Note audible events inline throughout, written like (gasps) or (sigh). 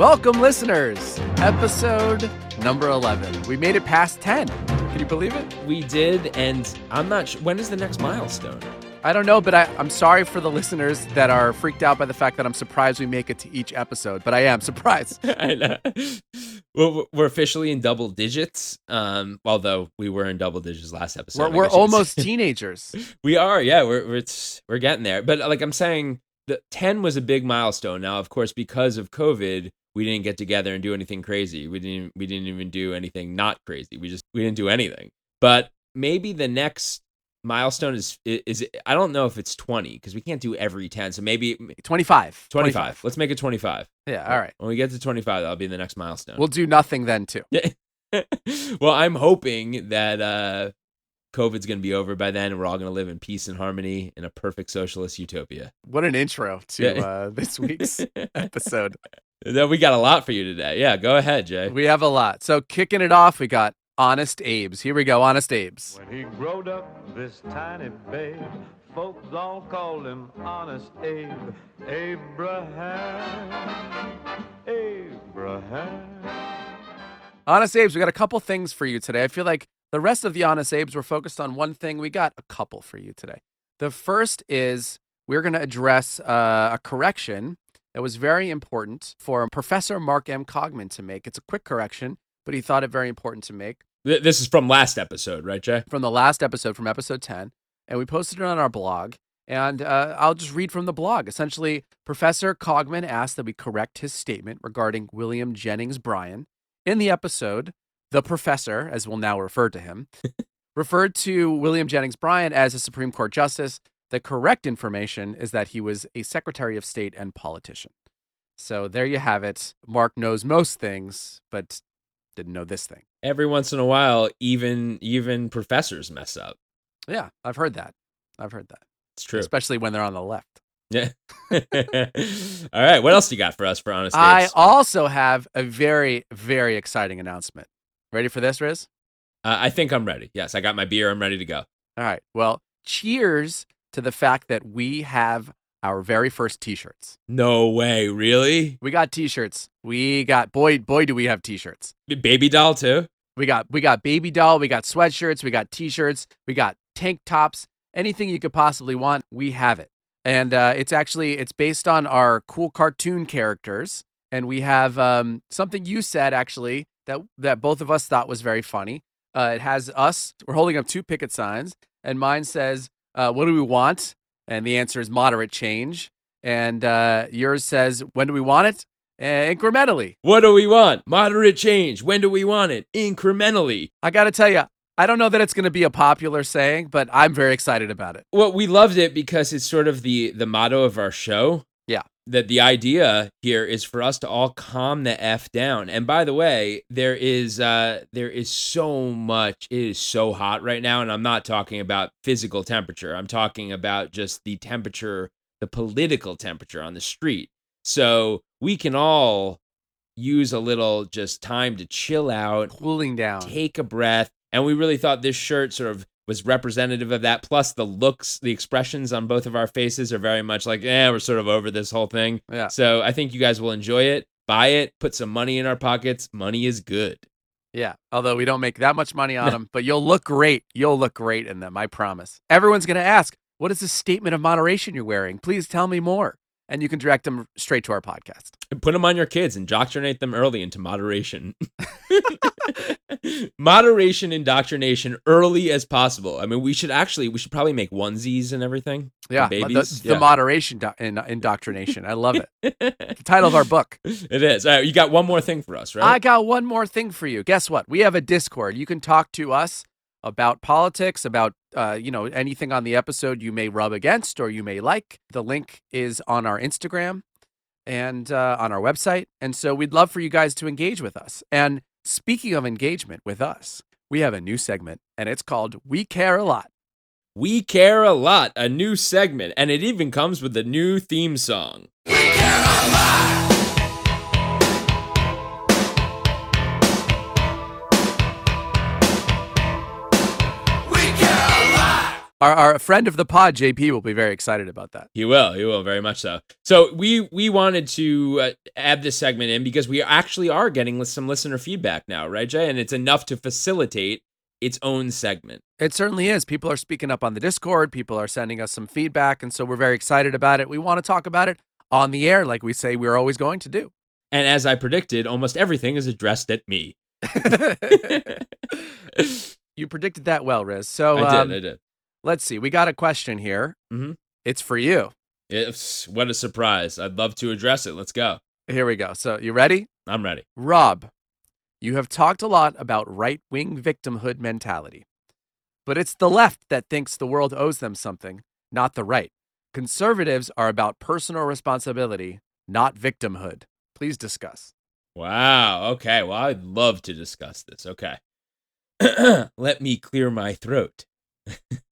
Welcome, listeners. Episode number 11. We made it past 10. Can you believe it? We did, and I'm not sure. When is the next milestone? I don't know, but I, I'm sorry for the listeners that are freaked out by the fact that I'm surprised we make it to each episode, but I am surprised. (laughs) I know. Well, we're officially in double digits, um, although we were in double digits last episode. We're, we're guess you could almost (laughs) teenagers. we are, yeah. We're we're, we're getting there. But like I'm saying, the 10 was a big milestone. Now, of course, because of COVID, we didn't get together and do anything crazy. We didn't we didn't even do anything not crazy. We just we didn't do anything. But maybe the next milestone is is, I don't know if it's 20 because we can't do every 10. So maybe 25. 25. Let's make it 25. Yeah, all right. When we get to 25, that'll be the next milestone. We'll do nothing then, too. (laughs) well, I'm hoping that uh, COVID's going to be over by then, and we're all going to live in peace and harmony in a perfect socialist utopia. What an intro to uh, this week's (laughs) episode. Then we got a lot for you today. Yeah, go ahead, Jay. We have a lot. So, kicking it off, we got Honest Abe's. Here we go, Honest Abe's. When he growed up, this tiny babe, folks all called him Honest Abe. Abraham, Abraham. Honest Abe's, we got a couple things for you today. I feel like the rest of the Honest Abe's were focused on one thing. We got a couple for you today. The first is we're going to address uh, a correction that was very important for Professor Mark M. Cogman to make. It's a quick correction, but he thought it very important to make This is from last episode, right, Jay? from the last episode, from episode 10, and we posted it on our blog. And uh, I'll just read from the blog. Essentially, Professor Cogman asked that we correct his statement regarding William Jennings Bryan. In the episode, the professor, as we'll now refer to him, (laughs) referred to William Jennings Bryan as a Supreme Court justice. The correct information is that he was a Secretary of State and politician. So there you have it. Mark knows most things, but didn't know this thing. Every once in a while, even even professors mess up. Yeah, I've heard that. I've heard that. It's true. especially when they're on the left. Yeah. (laughs) All right. What else do you got for us for honest? I Dates? also have a very, very exciting announcement. Ready for this, Riz? Uh, I think I'm ready. Yes, I got my beer. I'm ready to go. All right. Well, cheers to the fact that we have our very first t-shirts. No way, really? We got t-shirts. We got boy, boy, do we have t-shirts. Baby doll too? We got we got baby doll, we got sweatshirts, we got t-shirts, we got tank tops, anything you could possibly want, we have it. And uh, it's actually it's based on our cool cartoon characters, and we have um, something you said actually that that both of us thought was very funny. Uh, it has us. We're holding up two picket signs, and mine says, uh, "What do we want?" And the answer is moderate change. And uh, yours says, "When do we want it?" Uh, incrementally. What do we want? Moderate change. When do we want it? Incrementally. I got to tell you, I don't know that it's going to be a popular saying, but I'm very excited about it. Well, we loved it because it's sort of the the motto of our show. Yeah. That the idea here is for us to all calm the f down. And by the way, there is uh there is so much. It is so hot right now, and I'm not talking about physical temperature. I'm talking about just the temperature, the political temperature on the street. So we can all use a little just time to chill out, Cooling down. take a breath. And we really thought this shirt sort of was representative of that. Plus, the looks, the expressions on both of our faces are very much like, yeah, we're sort of over this whole thing. Yeah. So I think you guys will enjoy it. Buy it, put some money in our pockets. Money is good. Yeah. Although we don't make that much money on them, but you'll look great. You'll look great in them. I promise. Everyone's going to ask, what is this statement of moderation you're wearing? Please tell me more. And you can direct them straight to our podcast. And put them on your kids, indoctrinate them early into moderation. (laughs) moderation indoctrination early as possible. I mean, we should actually, we should probably make onesies and everything. Yeah. The, babies. the moderation do- in, indoctrination. I love it. the title of our (laughs) book. it is. All right, you got one more thing for us, right? I got one more thing for you. Guess what? We have a Discord. You can talk to us about politics, about uh, you know anything on the episode you may rub against or you may like. The link is on our Instagram and uh, on our website, and so we'd love for you guys to engage with us. And speaking of engagement with us, we have a new segment, and it's called "We Care a Lot." We Care a Lot, a new segment, and it even comes with a new theme song. We care a lot. Our, our friend of the pod, JP, will be very excited about that. He will. He will very much so. So we we wanted to uh, add this segment in because we actually are getting some listener feedback now, right, Jay? And it's enough to facilitate its own segment. It certainly is. People are speaking up on the Discord. People are sending us some feedback, and so we're very excited about it. We want to talk about it on the air, like we say we're always going to do. And as I predicted, almost everything is addressed at me. (laughs) (laughs) you predicted that well, Riz. So I did. um, I did. Let's see. We got a question here. Mhm. It's for you. It's, what a surprise! I'd love to address it. Let's go. Here we go. So you ready? I'm ready. Rob, you have talked a lot about right wing victimhood mentality, but it's the left that thinks the world owes them something, not the right. Conservatives are about personal responsibility, not victimhood. Please discuss. Wow. Okay. Well, I'd love to discuss this. Okay. (clears throat) Let me clear my throat.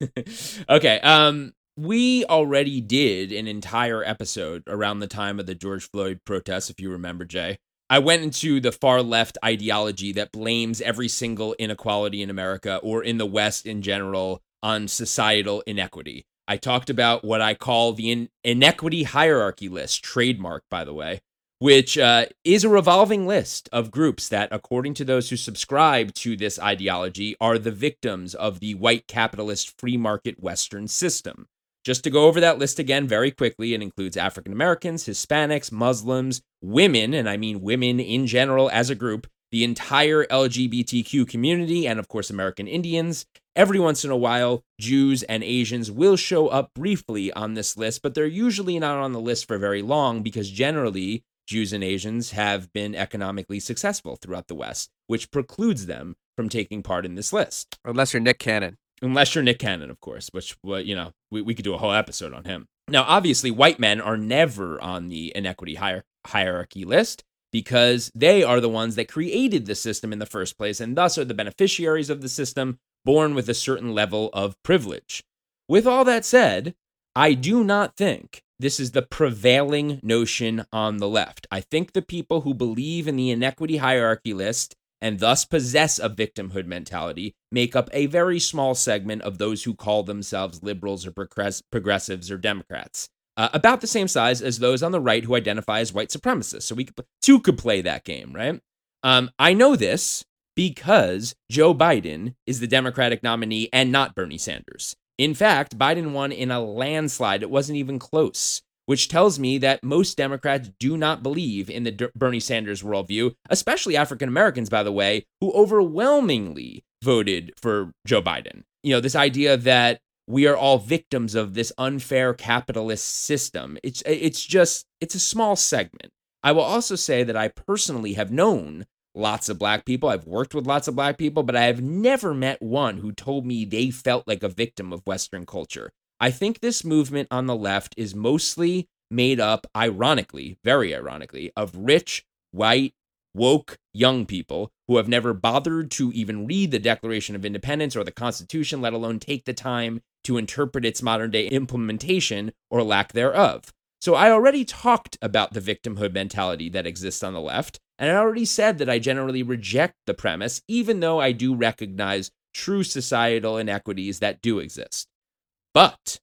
(laughs) okay. Um, we already did an entire episode around the time of the George Floyd protests, if you remember, Jay. I went into the far left ideology that blames every single inequality in America or in the West in general on societal inequity. I talked about what I call the in- inequity hierarchy list, trademark, by the way, which uh, is a revolving list of groups that, according to those who subscribe to this ideology, are the victims of the white capitalist free market Western system. Just to go over that list again very quickly, it includes African Americans, Hispanics, Muslims, women, and I mean women in general as a group, the entire LGBTQ community, and of course, American Indians. Every once in a while, Jews and Asians will show up briefly on this list, but they're usually not on the list for very long because generally, Jews and Asians have been economically successful throughout the West, which precludes them from taking part in this list Unless you're Nick Cannon. unless you're Nick Cannon, of course, which well, you know we, we could do a whole episode on him. Now, obviously, white men are never on the inequity hier- hierarchy list because they are the ones that created the system in the first place, and thus are the beneficiaries of the system, born with a certain level of privilege. With all that said, I do not think this is the prevailing notion on the left. I think the people who believe in the inequity hierarchy list and thus possess a victimhood mentality make up a very small segment of those who call themselves liberals or progress- progressives or Democrats. Uh, about the same size as those on the right who identify as white supremacists. So we could, two could play that game, right? Um, I know this because Joe Biden is the Democratic nominee and not Bernie Sanders. In fact, Biden won in a landslide. It wasn't even close, which tells me that most Democrats do not believe in the D- Bernie Sanders worldview, especially African Americans, by the way, who overwhelmingly voted for Joe Biden. You know, this idea that we are all victims of this unfair capitalist system. It's it's just it's a small segment. I will also say that I personally have known lots of black people. I've worked with lots of black people, but I have never met one who told me they felt like a victim of Western culture. I think this movement on the left is mostly made up, ironically, very ironically, of rich, white, woke young people who have never bothered to even read the Declaration of Independence or the Constitution, let alone take the time to interpret its modern day implementation or lack thereof. So I already talked about the victimhood mentality that exists on the left, and I already said that I generally reject the premise, even though I do recognize true societal inequities that do exist. But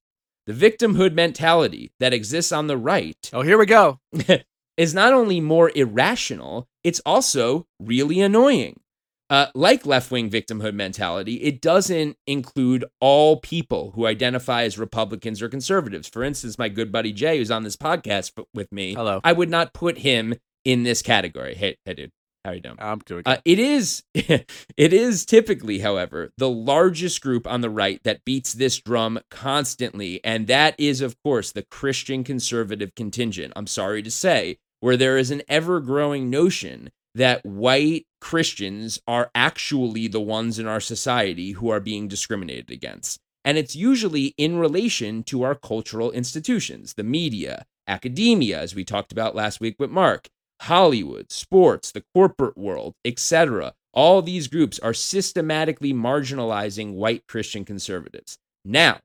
the victimhood mentality that exists on the right Oh, here we go. (laughs) is not only more irrational, it's also really annoying. Uh, like left wing victimhood mentality, it doesn't include all people who identify as Republicans or conservatives. For instance, my good buddy Jay, who's on this podcast with me, Hello. I would not put him in this category. Hey, hey, dude, how you doing? I'm doing Uh, it is (laughs) it is typically, however, the largest group on the right that beats this drum constantly, and that is, of course, the Christian conservative contingent. I'm sorry to say, where there is an ever-growing notion that white Christians are actually the ones in our society who are being discriminated against. And it's usually in relation to our cultural institutions, the media, academia, as we talked about last week with Mark, Hollywood, sports, the corporate world, etc. All these groups are systematically marginalizing white Christian conservatives. Now,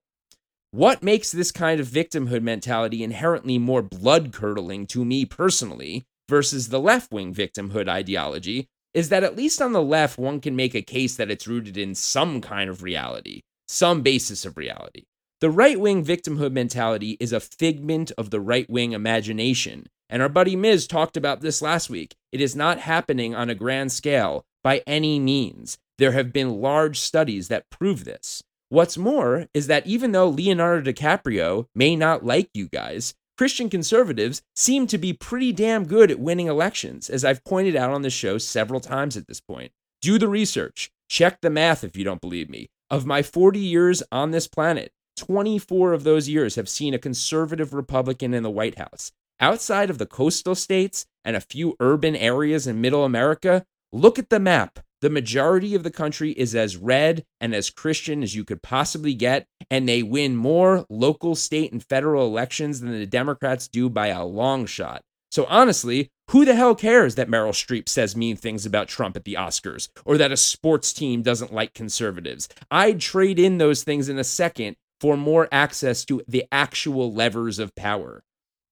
what makes this kind of victimhood mentality inherently more blood curdling to me personally versus the left wing victimhood ideology is that at least on the left, one can make a case that it's rooted in some kind of reality, some basis of reality. The right wing victimhood mentality is a figment of the right wing imagination. And our buddy Miz talked about this last week. It is not happening on a grand scale by any means. There have been large studies that prove this. What's more is that even though Leonardo DiCaprio may not like you guys, Christian conservatives seem to be pretty damn good at winning elections, as I've pointed out on the show several times at this point. Do the research, check the math if you don't believe me. Of my 40 years on this planet, 24 of those years have seen a conservative Republican in the White House. Outside of the coastal states and a few urban areas in middle America, look at the map. The majority of the country is as red and as Christian as you could possibly get, and they win more local, state, and federal elections than the Democrats do by a long shot. So honestly, who the hell cares that Meryl Streep says mean things about Trump at the Oscars or that a sports team doesn't like conservatives? I'd trade in those things in a second for more access to the actual levers of power.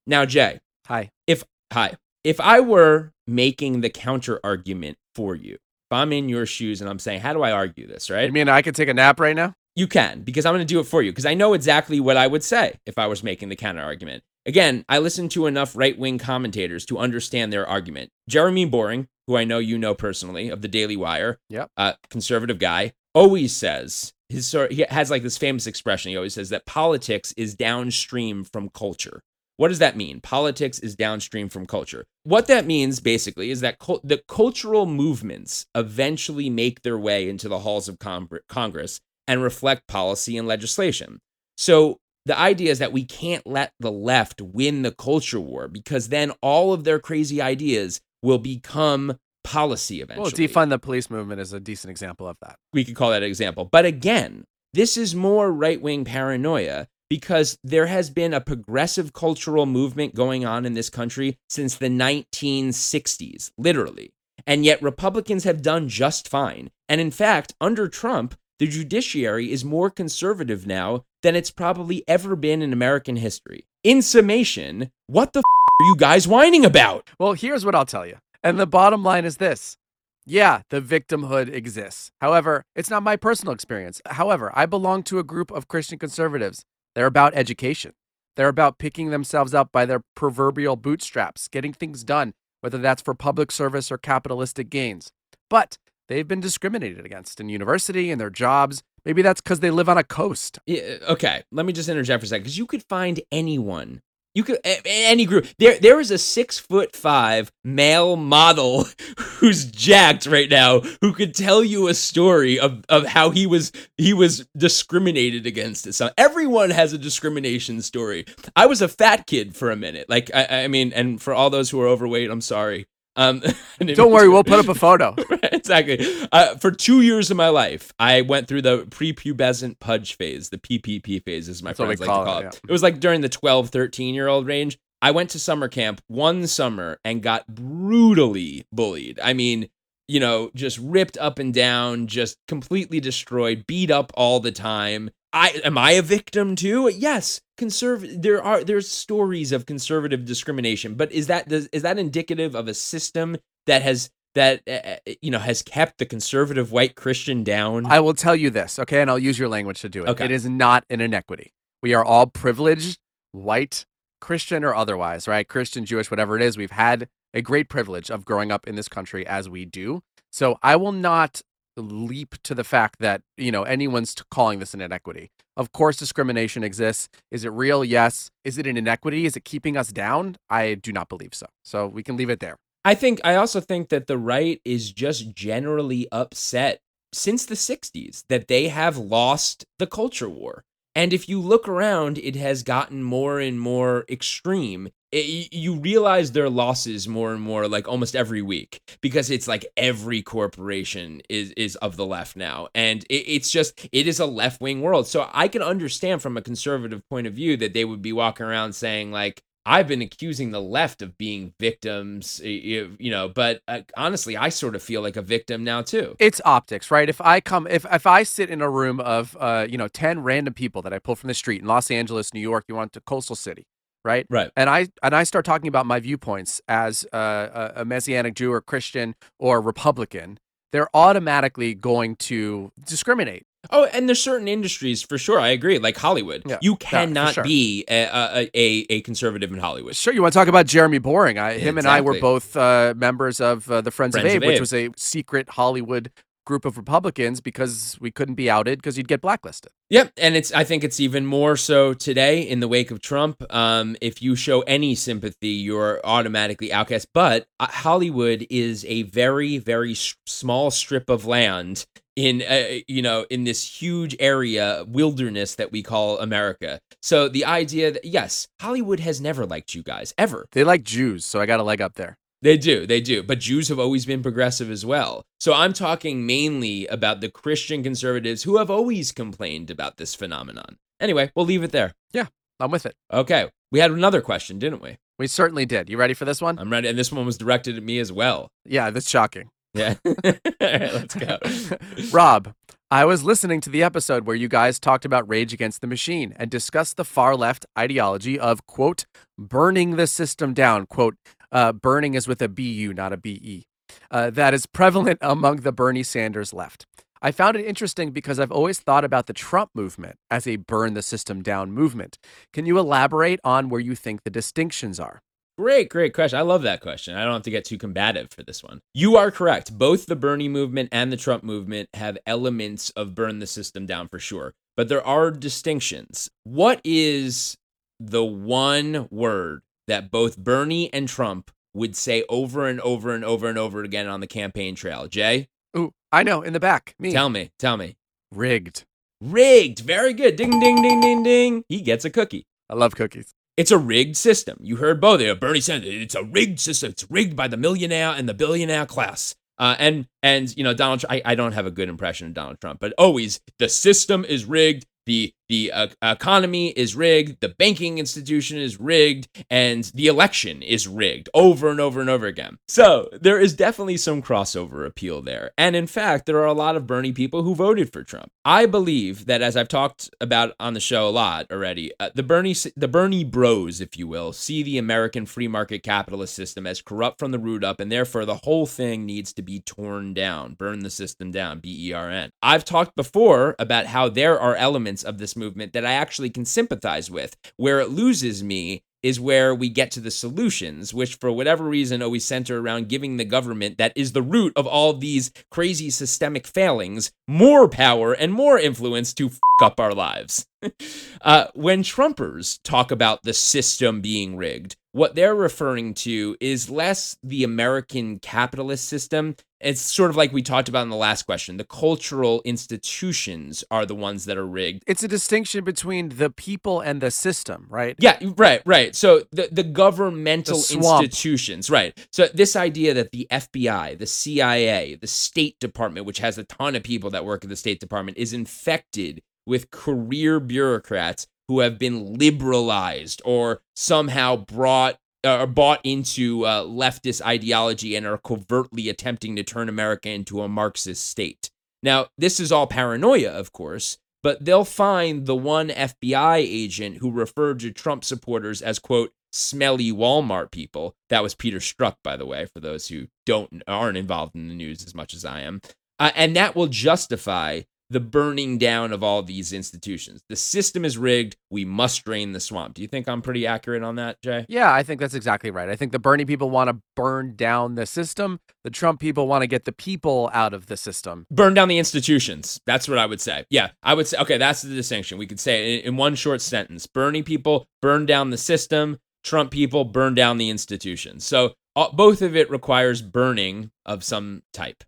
Now, Jay, Hi. if hi, if I were making the counter argument for you, if I'm in your shoes and I'm saying, how do I argue this, right? I mean, I could take a nap right now. You can, because I'm going to do it for you, because I know exactly what I would say if I was making the counter argument. Again, I listen to enough right wing commentators to understand their argument. Jeremy Boring, who I know you know personally of the Daily Wire, Yep. uh, conservative guy, always says his sort he has like this famous expression. He always says that politics is downstream from culture. What does that mean? Politics is downstream from culture. What that means basically is that the cultural movements eventually make their way into the halls of Cong- Congress and reflect policy and legislation. So the idea is that we can't let the left win the culture war because then all of their crazy ideas will become policy eventually Well, defund the police movement is a decent example of that. we could call that an example. But again, this is more right wing paranoia because there has been a progressive cultural movement going on in this country since the 1960s, literally. And yet Republicans have done just fine. And in fact, under Trump, the judiciary is more conservative now than it's probably ever been in American history. In summation, what the f- are you guys whining about? Well, here's what I'll tell you. And the bottom line is this. Yeah, the victimhood exists. However, it's not my personal experience. However, I belong to a group of Christian conservatives. They're about education. They're about picking themselves up by their proverbial bootstraps, getting things done, whether that's for public service or capitalistic gains. But they've been discriminated against in university and their jobs. Maybe that's because they live on a coast. Yeah, okay, let me just interject for a second because you could find anyone. You could any group. There, there is a six foot five male model (laughs) who's jacked right now who could tell you a story of, of how he was he was discriminated against. Some, everyone has a discrimination story. I was a fat kid for a minute. Like I, I mean, and for all those who are overweight, I'm sorry. Um, (laughs) Don't worry, we'll put up a (laughs) photo. Right, exactly. Uh, for two years of my life, I went through the prepubescent pudge phase, the PPP phase, as my That's friends like to call call it, it. yeah. It was like during the 12, 13 year old range. I went to summer camp one summer and got brutally bullied. I mean, you know, just ripped up and down, just completely destroyed, beat up all the time. I am I a victim too? Yes. Conserv there are there's stories of conservative discrimination, but is that does, is that indicative of a system that has that uh, uh, you know has kept the conservative white Christian down? I will tell you this, okay? And I'll use your language to do it. Okay. It is not an inequity. We are all privileged, white, Christian, or otherwise, right? Christian, Jewish, whatever it is. We've had a great privilege of growing up in this country as we do. So I will not leap to the fact that, you know, anyone's calling this an inequity. Of course, discrimination exists. Is it real? Yes. Is it an inequity? Is it keeping us down? I do not believe so. So we can leave it there. I think I also think that the right is just generally upset since the 60s that they have lost the culture war. And if you look around, it has gotten more and more extreme. It- you realize their losses more and more like almost every week because it's like every corporation is is of the left now and it, it's just it is a left-wing world so i can understand from a conservative point of view that they would be walking around saying like I've been accusing the left of being victims, you know, but uh, honestly, I sort of feel like a victim now too. it's optics, right? If I come, if if I sit in a room of, uh, you know, ten random people that I pull from the street in Los Angeles, New York, you want to coastal city, right? Right. And I and I start talking about my viewpoints as a, a messianic Jew or Christian or Republican, they're automatically going to discriminate. Oh, and there's certain industries for sure. I agree. Like Hollywood, Yeah. you Yeah, cannot sure. be a, a, a, a conservative in Hollywood. Sure, you want to talk about Jeremy Boring? I, him and I were both uh, members of uh, the Friends, Friends of, of Abe, which was a secret Hollywood group of Republicans because we couldn't be outed because you'd get blacklisted. Yep, and it's I think it's even more so today in the wake of Trump. Um, if you show any sympathy, you're automatically outcast. But uh, Hollywood is a very very s- small strip of land in uh, you know in this huge area wilderness that we call America. So the idea that yes, Hollywood has never liked you guys ever. They like Jews, so I got a leg up there. They do, they do. But Jews have always been progressive as well. So I'm talking mainly about the Christian conservatives who have always complained about this phenomenon. Anyway, we'll leave it there. Yeah, I'm with it. Okay. We had another question, didn't we? We certainly did. You ready for this one? I'm ready. And this one was directed at me as well. yeah, that's shocking. Yeah. (laughs) All right, let's go. (laughs) Rob, I was listening to the episode where you guys talked about Rage Against the Machine and discussed the far left ideology of, quote, burning the system down, quote, uh, burning is with a BU, not a BE, uh, that is prevalent (laughs) among the Bernie Sanders left. I found it interesting because I've always thought about the Trump movement as a burn the system down movement. Can you elaborate on where you think the distinctions are? Great, great question. I love that question. I don't have to get too combative for this one. You are correct. Both the Bernie movement and the Trump movement have elements of burn the system down for sure. But there are distinctions. What is the one word that both Bernie and Trump would say over and over and over and over again on the campaign trail? Jay, Ooh, I know, in the back. Me. tell me, tell me. Rigged. Rigged. Very good. Ding, ding, ding, ding, ding. He gets a cookie. I love cookies. It's a rigged system. You heard both. Uh, Bernie Sanders. It's a rigged system. It's rigged by the millionaire and the billionaire class. Uh, and and you know Donald. I, I don't have a good impression of Donald Trump, but always the system is rigged. The the uh, economy is rigged. The banking institution is rigged, and the election is rigged over and over and over again. So there is definitely some crossover appeal there. And in fact, there are a lot of Bernie people who voted for Trump. I believe that, as I've talked about on the show a lot already, uh, the Bernie the Bernie Bros, if you will, see the American free market capitalist system as corrupt from the root up, and therefore the whole thing needs to be torn down. Burn the system down. B E R N. I've talked before about how there are elements of this movement that I actually can sympathize with. Where it loses me is where we get to the solutions, which for whatever reason always center around giving the government that is the root of all these crazy systemic failings more power and more influence to f up our lives. (laughs) uh, when Trumpers talk about the system being rigged, what they're referring to is less the American capitalist system. It's sort of like we talked about in the last question. The cultural institutions are the ones that are rigged. It's a distinction between the people and the system, right? Yeah, right, right. So the, the governmental The institutions, right. So this idea that the FBI, the CIA, the State Department, which has a ton of people that work at the State Department, is infected with career bureaucrats who have been liberalized or somehow brought uh, bought into uh, leftist ideology and are covertly attempting to turn America into a Marxist state. Now, this is all paranoia, of course, but they'll find the one FBI agent who referred to Trump supporters as quote smelly Walmart people. That was Peter Strzok, by the way, for those who don't aren't involved in the news as much as I am, uh, and that will justify the burning down of all these institutions. The system is rigged. We must drain the swamp. Do you think I'm pretty accurate on that, Jay? Yeah, I think that's exactly right. I think the Bernie people want to burn down the system. The Trump people want to get the people out of the system. burn down the institutions. That's what I would say. Yeah, I would say, okay, that's the distinction. We could say in one short sentence Bernie people burn down the system, Trump people burn down the institutions. So uh, both of it requires burning of some type.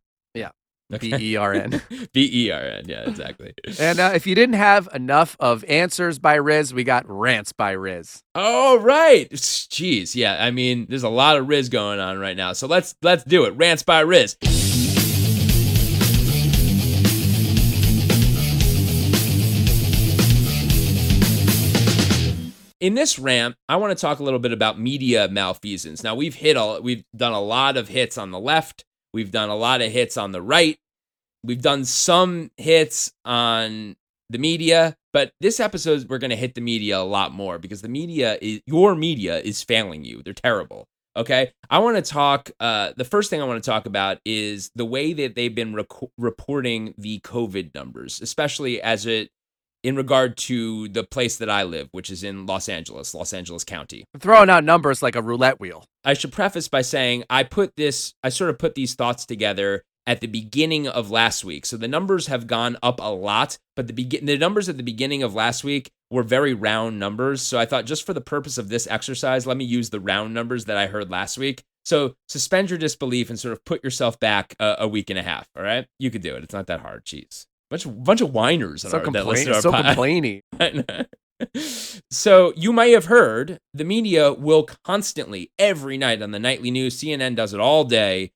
Okay. B E R N. (laughs) B E R N. Yeah, exactly. And uh, if you didn't have enough of answers by Riz, we got rants by Riz. All right. Jeez. Yeah. I mean, there's a lot of Riz going on right now. So let's let's do it. Rants by Riz. In this rant, I want to talk a little bit about media malfeasance. Now, we've hit a, we've done a lot of hits on the left. We've done a lot of hits on the right. We've done some hits on the media, but this episode we're going to hit the media a lot more because the media is your media is failing you. They're terrible. Okay. I want to talk. Uh, the first thing I want to talk about is the way that they've been rec- reporting the COVID numbers, especially as it in regard to the place that I live, which is in Los Angeles, Los Angeles County. Throwing out numbers like a roulette wheel. I should preface by saying I put this, I sort of put these thoughts together at the beginning of last week. So the numbers have gone up a lot, but the begin the numbers at the beginning of last week were very round numbers. So I thought just for the purpose of this exercise, let me use the round numbers that I heard last week. So suspend your disbelief and sort of put yourself back a, a week and a half. All right, you could do it. It's not that hard. Jeez, bunch of bunch of whiners So, our, that listen to our so pod- complaining. (laughs) so you may have heard the media will constantly every night on the nightly news cnn does it all day.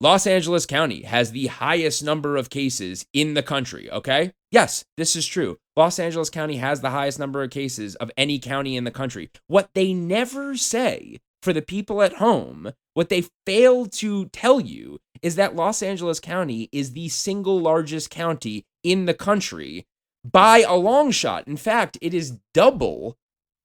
Los angeles county has the highest number of cases in the country okay? Yes this is true. Los angeles county has the highest number of cases of any county in the country. What they never say for the people at home what they fail to tell you is that los angeles county is the single largest county in the country by a long shot. In fact, it is double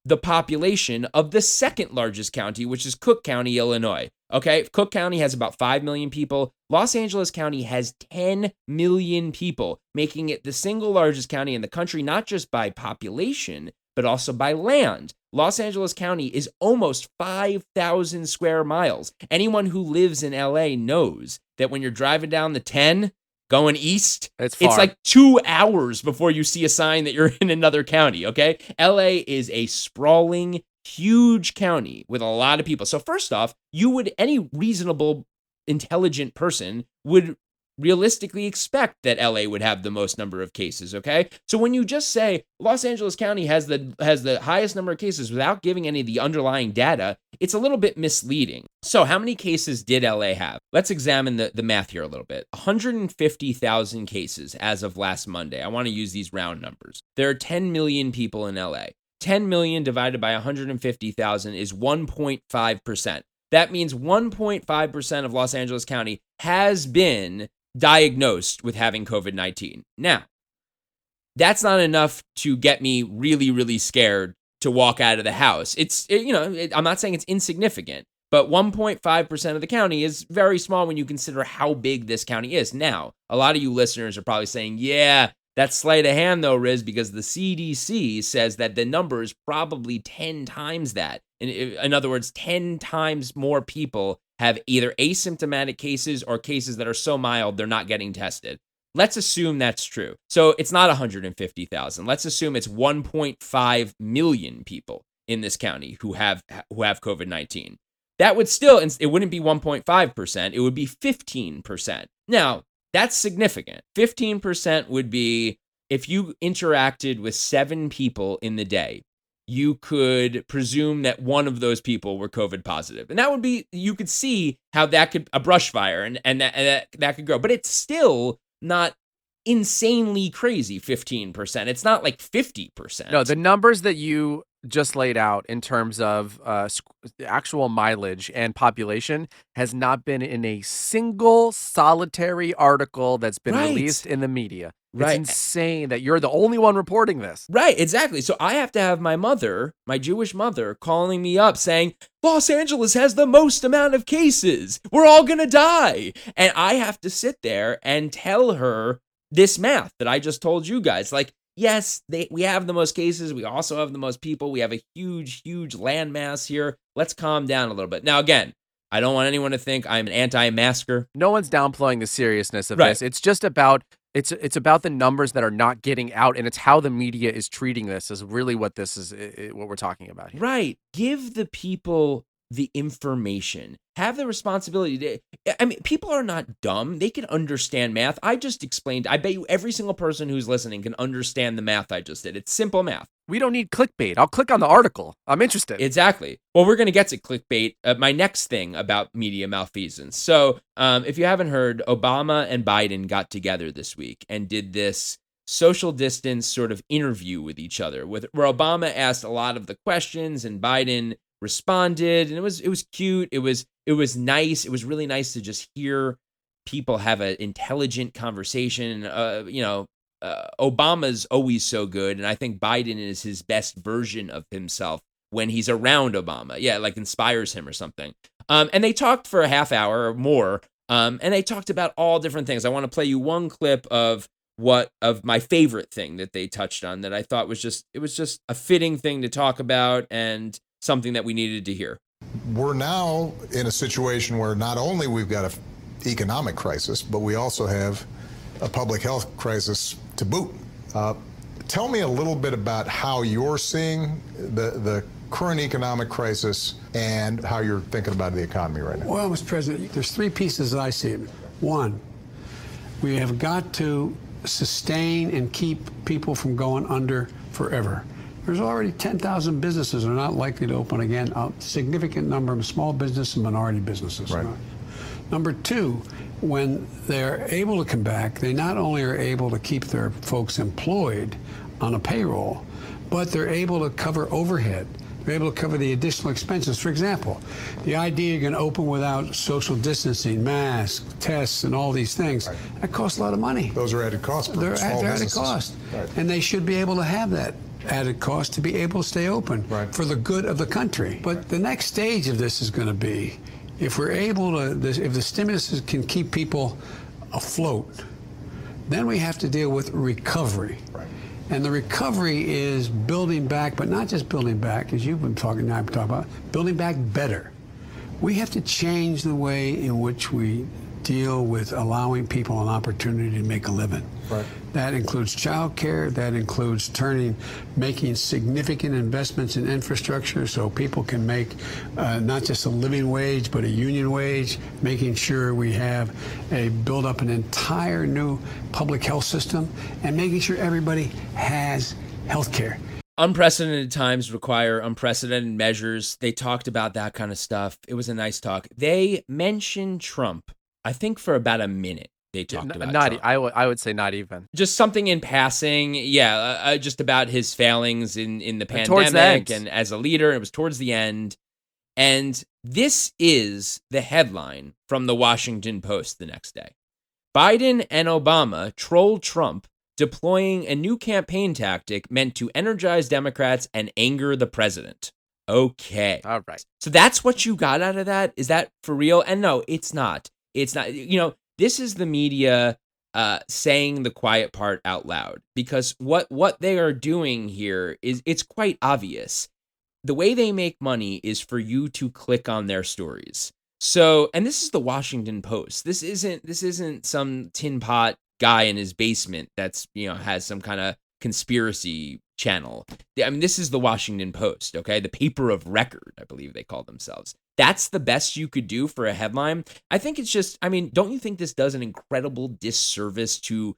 the population of the second largest county, which is Cook County, Illinois. Okay, Cook County has about 5 million people. Los Angeles County has 10 million people, making it the single largest county in the country, not just by population, but also by land. Los Angeles County is almost 5,000 square miles. Anyone who lives in LA knows that when you're driving down the 10 going east, It's far. it's like two hours before you see a sign that you're (laughs) in another county. Okay. LA is a sprawling, huge county with a lot of people. So, first off, you would, any reasonable, intelligent person would realistically expect that LA would have the most number of cases, okay? So when you just say Los Angeles County has the has the highest number of cases without giving any of the underlying data, it's a little bit misleading. So how many cases did LA have? Let's examine the, the math here a little bit. 150,000 cases as of last Monday. I want to use these round numbers. There are 10 million people in LA. 10 million divided by 150,000 is 1.5%. That means 1.5% of Los Angeles County has been diagnosed with having COVID 19. Now, that's not enough to get me really, really scared to walk out of the house. It's, it- you know, it, I'm not saying it's insignificant, but 1.5% of the county is very small when you consider how big this county is. Now, a lot of you listeners are probably saying, yeah, that's sleight of hand though, Riz, because the CDC says that the number is probably 10 times that. In, in other words, 10 times more people have either asymptomatic cases or cases that are so mild they're not getting tested. Let's assume that's true. So it's not 150,000. Let's assume it's 1.5 million people in this county who have who have COVID-19. That would still it wouldn't be 1.5%, it would be 15%. Now, that's significant. 15% would be if you interacted with 7 people in the day, you could presume that one of those people were COVID positive. And that would be, you could see how that could, a brush fire and, and, that, and that, that could grow. But it's still not insanely crazy 15%. It's not like 50%. No, the numbers that you just laid out in terms of uh, actual mileage and population has not been in a single solitary article that's been Right. released in the media. It's Right. insane that you're the only one reporting this. Right, exactly. So I have to have my mother, my Jewish mother, calling me up saying, Los Angeles has the most amount of cases. We're all going to die. And I have to sit there and tell her this math that I just told you guys. Like, yes, they, we have the most cases. We also have the most people. We have a huge, huge landmass here. Let's calm down a little bit. Now, again, I don't want anyone to think I'm an anti masker. No one's downplaying the seriousness of Right. this. It's just about it's it's about the numbers that are not getting out, and it's how the media is treating this. Is really what this is. What we're talking about here. Right. Give the people the information. Have the responsibility to I mean, people are not dumb. They can understand math. I just explained. I bet you every single person who's listening can understand the math I just did. It's simple math. We don't need clickbait. I'll click on the article. I'm interested. Exactly. Well, we're going to get to clickbait. Uh, my next thing about media malfeasance. So, um, if you haven't heard, Obama and Biden got together this week and did this social distance sort of interview with each other, with where Obama asked a lot of the questions and Biden responded, and it was it was cute. It was it was nice. It was really nice to just hear people have an intelligent conversation. Uh, you know, uh, Obama's always so good, and I think Biden is his best version of himself when he's around Obama. Yeah, like inspires him or something. Um, and they talked for a half hour or more. Um, and they talked about all different things. I want to play you one clip of what of my favorite thing that they touched on that I thought was just it was just a fitting thing to talk about and something that we needed to hear. We're now in a situation where not only we've got an economic crisis, but we also have a public health crisis to boot. Uh, tell me a little bit about how you're seeing the, the current economic crisis and how you're thinking about the economy right now. Well, Mr. President, there's three pieces that I see. One, we have got to sustain and keep people from going under forever. There's already 10,000 businesses that are not likely to open again, a significant number of small business and minority businesses. Right. Number two, when they're able to come back, they not only are able to keep their folks employed on a payroll, but they're able to cover overhead. They're able to cover the additional expenses. For example, the idea you're going to open without social distancing, masks, tests, and all these things, that costs a lot of money. Those are added costs They're, they're added businesses. cost. Right. And they should be able to have that added cost to be able to stay open Right. for the good of the country. But the next stage of this is going to be if we're able to, if the stimulus can keep people afloat, then we have to deal with recovery. And the recovery is building back, but not just building back, as you've been talking, now I've been talking about, building back better. We have to change the way in which we deal with allowing people an opportunity to make a living. Right. That includes child care, that includes turning, making significant investments in infrastructure so people can make uh, not just a living wage, but a union wage, making sure we have a build up an entire new public health system, and making sure everybody has health care. unprecedented times require unprecedented measures. They talked about that kind of stuff. It was a nice talk. They mentioned Trump, I think, for about a minute. They talked N- about not. Trump. I would. I would say not even. just something in passing. Yeah, uh, uh, just about his failings in in the And towards the pandemic and as a leader. It was towards the end, and this is the headline from the Washington Post the next day. Biden and Obama troll Trump, deploying a new campaign tactic meant to energize Democrats and anger the president. Okay. All right. So that's what you got out of that? Is that for real? And no, it's not. It's not. You know, this is the media uh saying the quiet part out loud because what what they are doing here is it's quite obvious. The way they make money is for you to click on their stories. So, and this is the Washington Post. This isn't this isn't some tin pot guy in his basement that's, you know, has some kind of conspiracy channel. I mean, this is the Washington Post, okay? The paper of record, I believe they call themselves. That's the best you could do for a headline. I think it's just, I mean, don't you think this does an incredible disservice to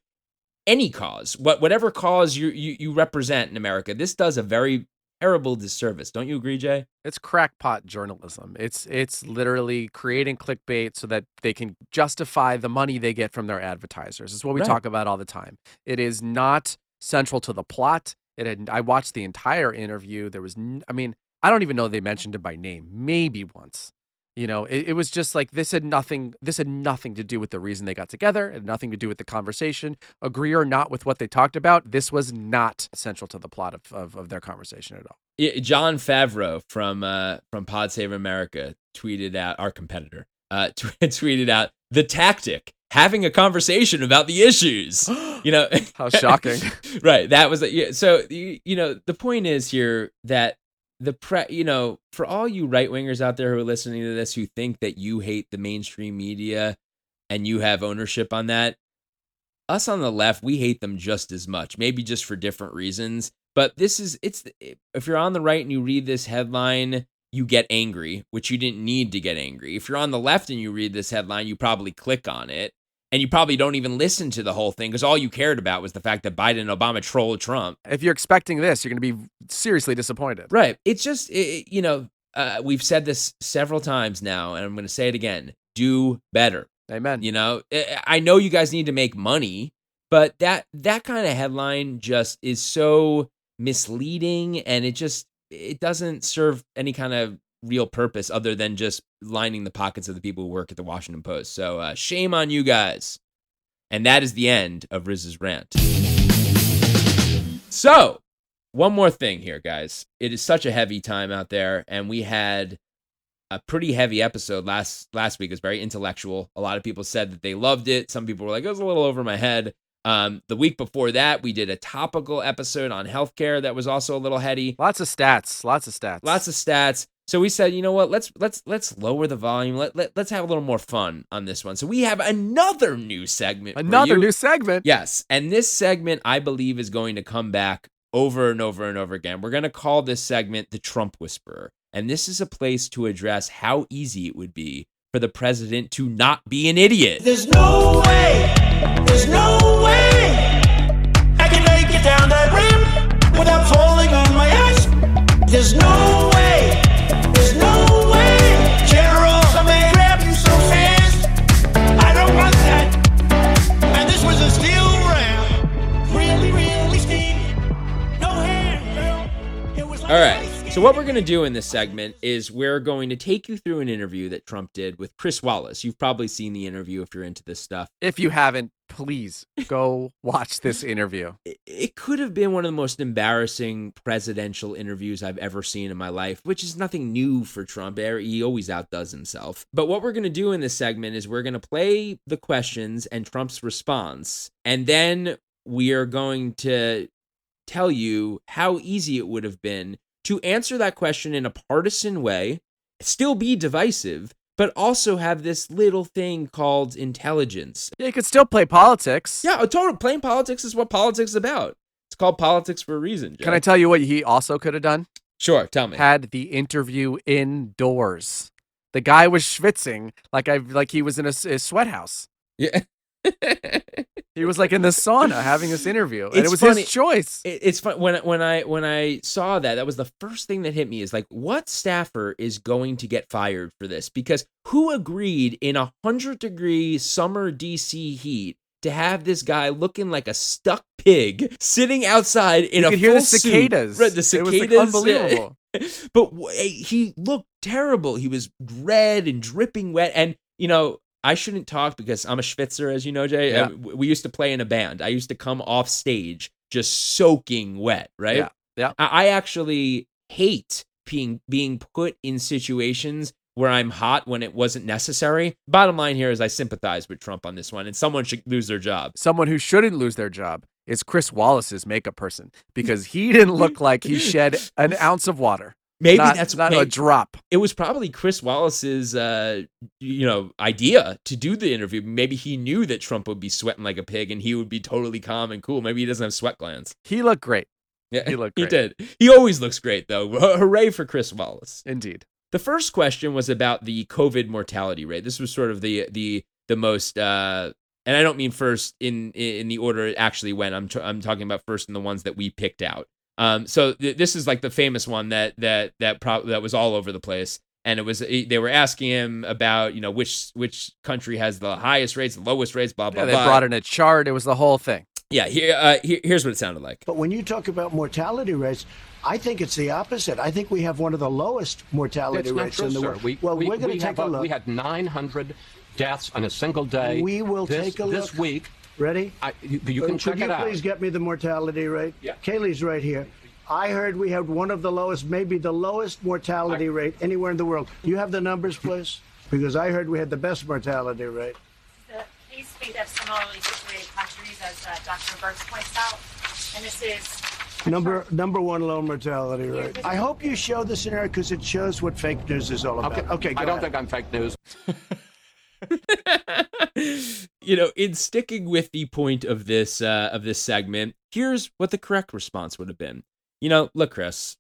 any cause, what whatever cause you you, you represent in America? This does a very terrible disservice. Don't you agree, Jay? It's crackpot journalism. It's it's literally creating clickbait so that they can justify the money they get from their advertisers. It's what we Right. talk about all the time. It is not central to the plot. It had, I watched the entire interview. There was, n- I mean, I don't even know they mentioned it by name. Maybe once. You know, it, it was just like this had nothing. This had nothing to do with the reason they got together. It had nothing to do with the conversation. Agree or not with what they talked about, this was not central to the plot of, of, of their conversation at all. Yeah, Jon Favreau from uh, from Pod Save America tweeted out our competitor uh, (laughs) t- tweeted out the tactic having a conversation about the issues. (gasps) You know, How shocking. (laughs) right? That was yeah. So you, you know the point is here that the pre you know for all you right wingers out there who are listening to this who think that you hate the mainstream media and you have ownership on that us on the left we hate them just as much maybe just for different reasons but this is it's if you're on the right and you read this headline you get angry which you didn't need to get angry. If you're on the left and you read this headline you probably click on it and you probably don't even listen to the whole thing because all you cared about was the fact that Biden and Obama trolled Trump if you're expecting this, you're going to be seriously disappointed. Right. It's just, it, you know, uh, we've said this several times now, and I'm going to say it again do better. Amen. You know, I- I know you guys need to make money, but that that kind of headline just is so misleading and it just it doesn't serve any kind of real purpose other than just lining the pockets of the people who work at the Washington Post. So uh, shame on you guys. And that is the end of Riz's rant. So, one more thing here, guys. It is such a heavy time out there, and we had a pretty heavy episode last last week. It was very intellectual. A lot of people said that they loved it. Some people were like, it was a little over my head. Um, the week before that, we did a topical episode on healthcare that was also a little heady. Lots of stats. Lots of stats. Lots of stats. So we said, you know what? Let's let's let's lower the volume. Let, let let's have a little more fun on this one. So we have another new segment. Another new segment. Yes, and this segment I believe is going to come back over and over and over again. We're going to call this segment the Trump Whisperer. And this is a place to address how easy it would be for the president to not be an idiot. There's no way, there's no way I can make it down that ramp without falling on my ass. There's no way, All right. So what we're going to do in this segment is we're going to take you through an interview that Trump did with Chris Wallace. You've probably seen the interview if you're into this stuff. If you haven't, please go (laughs) watch this interview. It- could have been one of the most embarrassing presidential interviews I've ever seen in my life, which is nothing new for Trump. He always outdoes himself. But what we're going to do in this segment is we're going to play the questions and Trump's response, and then we are going to tell you how easy it would have been to answer that question in a partisan way, still be divisive, but also have this little thing called intelligence. Yeah, you could still play politics. Yeah, a total playing politics is what politics is about. It's called politics for a reason. Can I tell you what he also could have done? Sure, tell me. Had the interview indoors. The guy was schwitzing like I like he was in a, sweat house. yeah. (laughs) He was like in the sauna having this interview, and It's it was funny. his choice. It- it's fun when when I when I saw that that was the first thing that hit me is like what staffer is going to get fired for this because who agreed in a hundred degree summer DC heat to have this guy looking like a stuck pig sitting outside in you a could hear the suit. cicadas. right the It was, cicadas like, unbelievable. (laughs) but eh, he looked terrible. He was red and dripping wet. And, you know, I shouldn't talk because I'm a schwitzer, as you know, Jay. Yeah. Uh, we used to play in a band. I used to come off stage just soaking wet, right? Yeah, yeah. I, I actually hate being being put in situations where I'm hot when it wasn't necessary. Bottom line here is I sympathize with Trump on this one, and someone should lose their job. Someone who shouldn't lose their job is Chris Wallace's makeup person because he didn't look like he shed an (laughs) ounce of water. Maybe not, that's not a maybe- drop. it was probably Chris Wallace's uh you know idea to do the interview. Maybe he knew that Trump would be sweating like a pig and he would be totally calm and cool. Maybe he doesn't have sweat glands. He looked great, Yeah, He looked (laughs) Great. He did. He always looks great though. (laughs) Hooray for Chris Wallace. indeed. The first question was about the COVID mortality rate. This was sort of the the the most uh and I don't mean first in in the order it actually went. I'm I'm talking about first in the ones that we picked out. Um, so th- this is like the famous one that that that pro- that was all over the place, and it was they were asking him about you know which which country has the highest rates, the lowest rates, blah blah Yeah, they blah. brought in a chart. It was the whole thing. yeah, here, uh, here here's what it sounded like. But when you talk about mortality rates, I think it's the opposite. I think we have one of the lowest mortality It's rates true, in the sir. world. We, well, we, are going we to take have a look. We had 900 deaths on a single day. We will this, take a look. This week. Ready? I, you, you can Could check you it out. Could you please get me the mortality rate? Yeah. Kayleigh's right here. I heard we had one of the lowest, maybe the lowest mortality rate anywhere in the world. You have the numbers, please? Because I heard we had the best mortality rate. The case speed of similarly situated countries, as uh, Dr. Birx points out, and this is Number number one low mortality rate. I hope you show the scenario because it shows what fake news is all about. Okay, Okay, go I don't ahead. think I'm fake news. (laughs) you know, in sticking with the point of this uh, of this segment, here's what the correct response would have been. You know, look, Chris,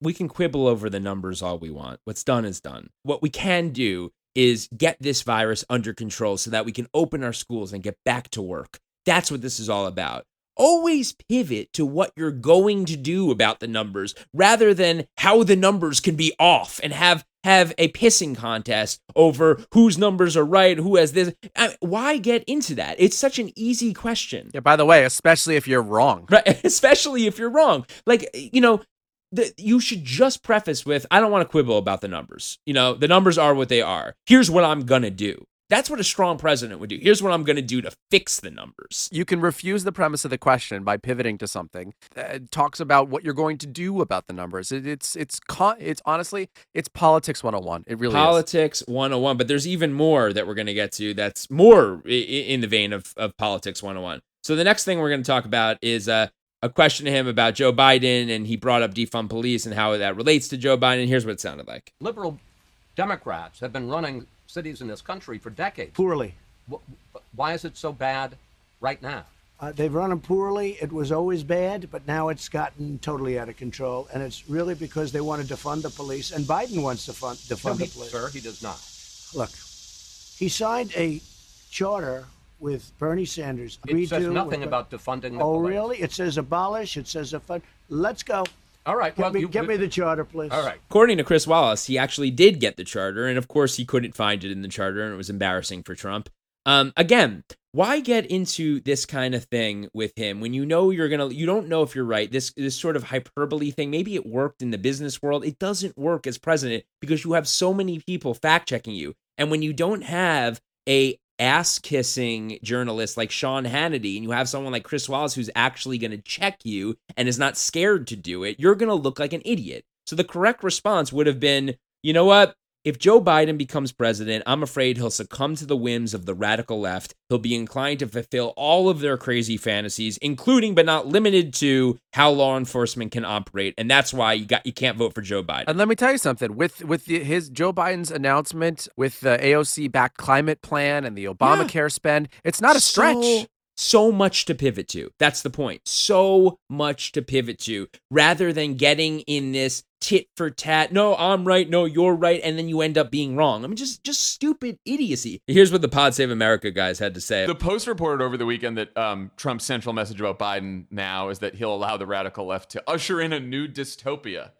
we can quibble over the numbers all we want. What's done is done. What we can do is get this virus under control so that we can open our schools and get back to work. That's what this is all about. Always pivot to what you're going to do about the numbers rather than how the numbers can be off and have have a pissing contest over whose numbers are right, who has this. I, why get into that? It's such an easy question. Yeah, by the way, especially if you're wrong. Right, (laughs) especially if you're wrong. Like, you know, the, you should just preface with, I don't want to quibble about the numbers. You know, the numbers are what they are. Here's what I'm going to do. That's what a strong president would do. Here's what I'm going to do to fix the numbers. You can refuse the premise of the question by pivoting to something that talks about what you're going to do about the numbers. It, it's it's con- it's honestly it's politics 101. It really politics is. Politics 101, but there's even more that we're going to get to that's more i- i- in the vein of, of Politics 101. So the next thing we're going to talk about is uh, a question to him about Joe Biden, and he brought up defund police and how that relates to Joe Biden. Here's what it sounded like. Liberal Democrats have been running cities in this country for decades. Poorly. Why is it so bad right now? Uh, they've run them poorly. It was always bad, but now it's gotten totally out of control. And it's really because they want to defund the police, and Biden wants to fund, defund No, the police. sir, he does not. Look, he signed a charter with Bernie Sanders. It says nothing about defunding the Oh, police. really? It says abolish. It says a fund. Let's go. All right. Get, well, me, you, get me the charter, please. All right. According to Chris Wallace, he actually did get the charter, and of course, he couldn't find it in the charter, and it was embarrassing for Trump. Um, again, why get into this kind of thing with him when you know you're gonna? You don't know if you're right. This this sort of hyperbole thing. Maybe it worked in the business world. It doesn't work as president because you have so many people fact checking you, and when you don't have a ass kissing journalist like Sean Hannity, and you have someone like Chris Wallace who's actually going to check you and is not scared to do it, you're going to look like an idiot. So the correct response would have been, you know what? If Joe Biden becomes president, I'm afraid he'll succumb to the whims of the radical left. He'll be inclined to fulfill all of their crazy fantasies, including but not limited to how law enforcement can operate, and that's why you got you can't vote for Joe Biden. And let me tell you something with with the, his Joe Biden's announcement with the AOC backed climate plan and the Obamacare spend, it's not a stretch. So, so much to pivot to. That's the point. So much to pivot to rather than getting in this tit for tat. No, I'm right. No, you're right. And then you end up being wrong. I mean, just just stupid idiocy. Here's what the Pod Save America guys had to say. The Post reported over the weekend that um, Trump's central message about Biden now is that he'll allow the radical left to usher in a new dystopia.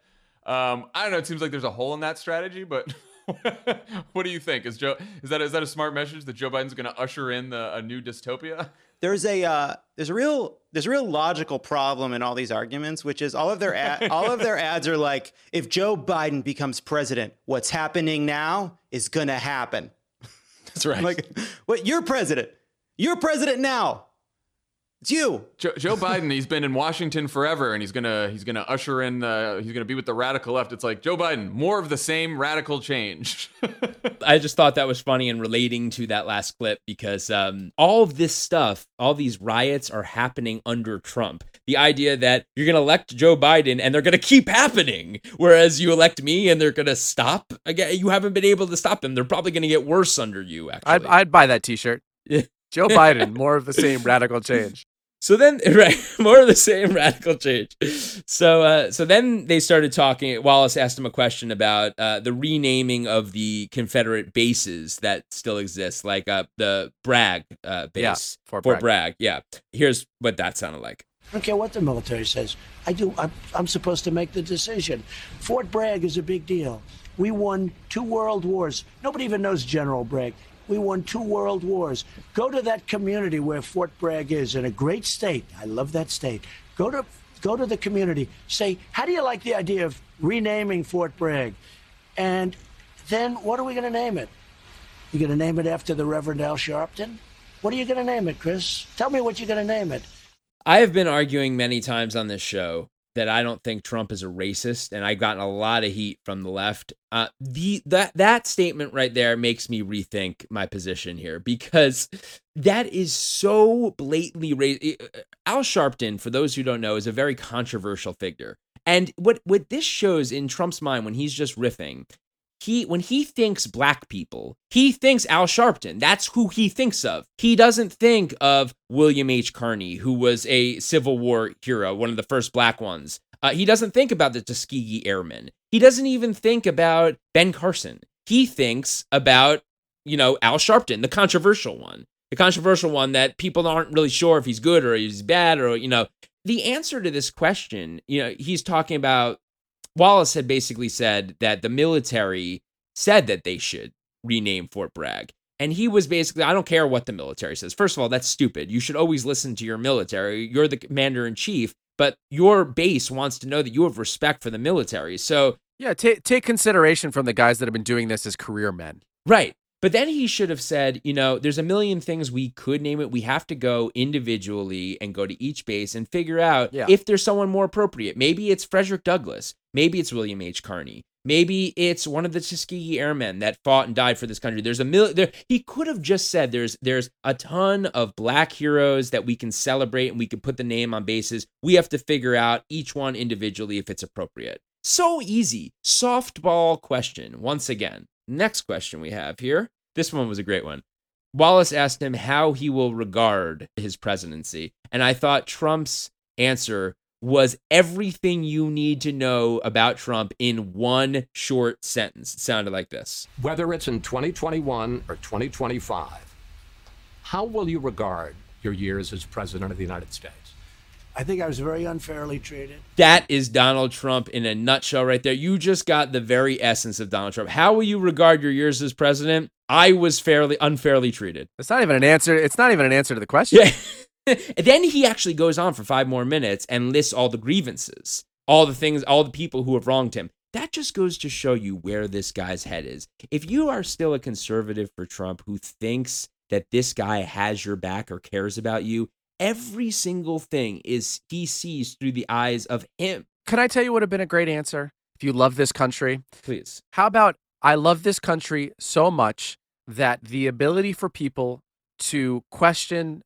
Um, I don't know. It seems like there's a hole in that strategy, but (laughs) what do you think? Is Joe is that is that a smart message that Joe Biden's going to usher in the, a new dystopia? There's a uh, there's a real there's a real logical problem in all these arguments, which is all of their ad, all of their ads are like, if Joe Biden becomes president, what's happening now is gonna happen. That's right. like, what? You're president. You're president now. It's you. Joe, Joe Biden, he's been in Washington forever, and he's gonna he's gonna usher in the he's gonna be with the radical left. It's like Joe Biden, more of the same radical change. (laughs) I just thought that was funny and relating to that last clip because um, all of this stuff, all these riots are happening under Trump. The idea that you're going to elect Joe Biden and they're going to keep happening, whereas you elect me and they're going to stop. Again, you haven't been able to stop them. They're probably going to get worse under you. Actually, I'd, I'd buy that T-shirt. (laughs) Joe Biden, more of the same radical change. So then, (laughs) right, more of the same radical change. So, uh, so then they started talking. Wallace asked him a question about uh, the renaming of the Confederate bases that still exist, like uh, the Bragg uh, base, Yeah, Fort Bragg. Bragg. Yeah, here's what that sounded like. I don't care what the military says. I do. I'm, I'm supposed to make the decision. Fort Bragg is a big deal. We won two world wars. Nobody even knows General Bragg. We won two world wars. Go to that community where Fort Bragg is in a great state. I love that state. Go to go to the community. Say, how do you like the idea of renaming Fort Bragg? And then what are we going to name it? You going to name it after the Reverend Al Sharpton? What are you going to name it, Chris? Tell me what you're going to name it. I have been arguing many times on this show that I don't think Trump is a racist, and I've gotten a lot of heat from the left. Uh, the that that statement right there makes me rethink my position here because that is so blatantly racist. Eh, eh, eh, Al Sharpton, for those who don't know, is a very controversial figure, and what what this shows in Trump's mind when he's just riffing. He when he thinks black people, he thinks Al Sharpton. That's who he thinks of. He doesn't think of William H. Carney, who was a Civil War hero, one of the first black ones. Uh, he doesn't think about the Tuskegee Airmen. He doesn't even think about Ben Carson. He thinks about, you know, Al Sharpton, the controversial one, the controversial one that people aren't really sure if he's good or he's bad or, you know, the answer to this question, you know, he's talking about Wallace had basically said that the military said that they should rename Fort Bragg. And he was basically, I don't care what the military says. First of all, that's stupid. You should always listen to your military. You're the commander in chief, but your base wants to know that you have respect for the military. So, Yeah, take take consideration from the guys that have been doing this as career men. right. But then he should have said, you know, there's a million things we could name it. We have to go individually and go to each base and figure out Yeah. if there's someone more appropriate. Maybe it's Frederick Douglass. Maybe it's William H. Carney. Maybe it's one of the Tuskegee Airmen that fought and died for this country. There's a million. there. He could have just said there's there's a ton of black heroes that we can celebrate and we can put the name on bases. We have to figure out each one individually if it's appropriate. So easy. Softball question once again. Next question we have here. This one was a great one. Wallace asked him how he will regard his presidency, and I thought Trump's answer was everything you need to know about Trump in one short sentence. It sounded like this. Whether it's in 2021 or 2025, how will you regard your years as president of the United States? I think I was very unfairly treated. That is Donald Trump in a nutshell right there. You just got the very essence of Donald Trump. How will you regard your years as president? I was fairly unfairly treated. It's not even an answer. It's not even an answer to the question. Yeah. (laughs) Then he actually goes on for five more minutes and lists all the grievances, all the things, all the people who have wronged him. That just goes to show you where this guy's head is. If you are still a conservative for Trump who thinks that this guy has your back or cares about you, every single thing is he sees through the eyes of him. Can I tell you what would have been a great answer if you love this country? Please. How about I love this country so much that the ability for people to question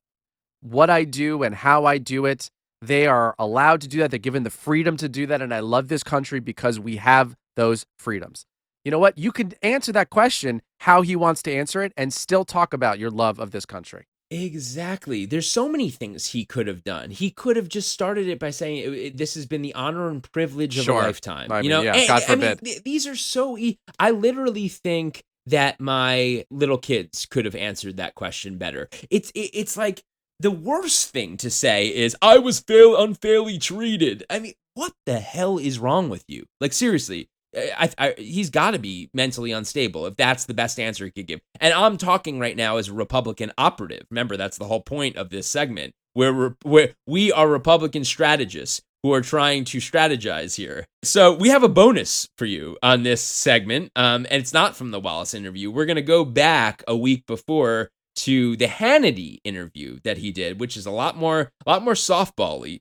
what I do and how I do it, they are allowed to do that. They're given the freedom to do that. And I love this country because we have those freedoms. You know what? You can answer that question how he wants to answer it and still talk about your love of this country. Exactly. There's so many things he could have done. He could have just started it by saying "It- it- this has been the honor and privilege of Sure. a lifetime. I you mean, know, yeah, And- God I mean, forbid. th- these are so. E- I literally think that my little kids could have answered that question better. It's it, it's like the worst thing to say is I was fail unfairly treated. I mean, what the hell is wrong with you? Like seriously, I, I, he's got to be mentally unstable if that's the best answer he could give. And I'm talking right now as a Republican operative. Remember, that's the whole point of this segment, where where we are Republican strategists who are trying to strategize here. So we have a bonus for you on this segment, um, and it's not from the Wallace interview. We're gonna go back a week before to the Hannity interview that he did, which is a lot more, a lot more softball-y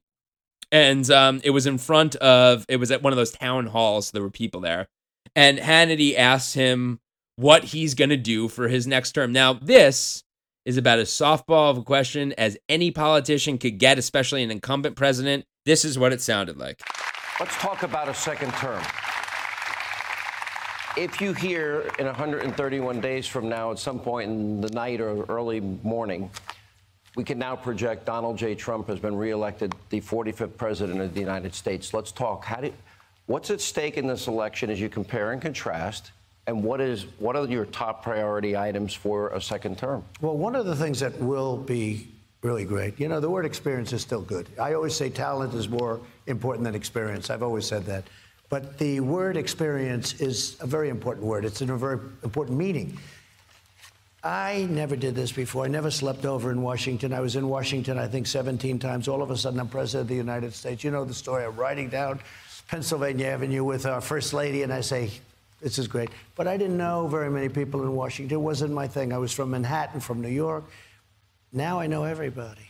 and um, it was in front of it was at one of those town halls there were people there. And hannity asked him what he's going to do for his next term. Now this is about as softball of a question as any politician could get especially an incumbent president. This is what it sounded like. Let's talk about a second term. If you hear in 131 days from now, at some point in the night or early morning, we can now project Donald J. Trump has been reelected the 45th president of the United States. Let's talk. How did, what's at stake in this election as you compare and contrast? And what is what are your top priority items for a second term? Well, one of the things that will be really great, you know, the word experience is still good. I always say talent is more important than experience. I've always said that. But the word experience is a very important word. It's in a very important meaning. I never did this before. I never slept over in Washington. I was in Washington, I think, 17 times. All of a sudden, I'm president of the United States. You know the story. I'm riding down Pennsylvania Avenue with our first lady, and I say, this is great. But I didn't know very many people in Washington. It wasn't my thing. I was from Manhattan, from New York. Now I know everybody.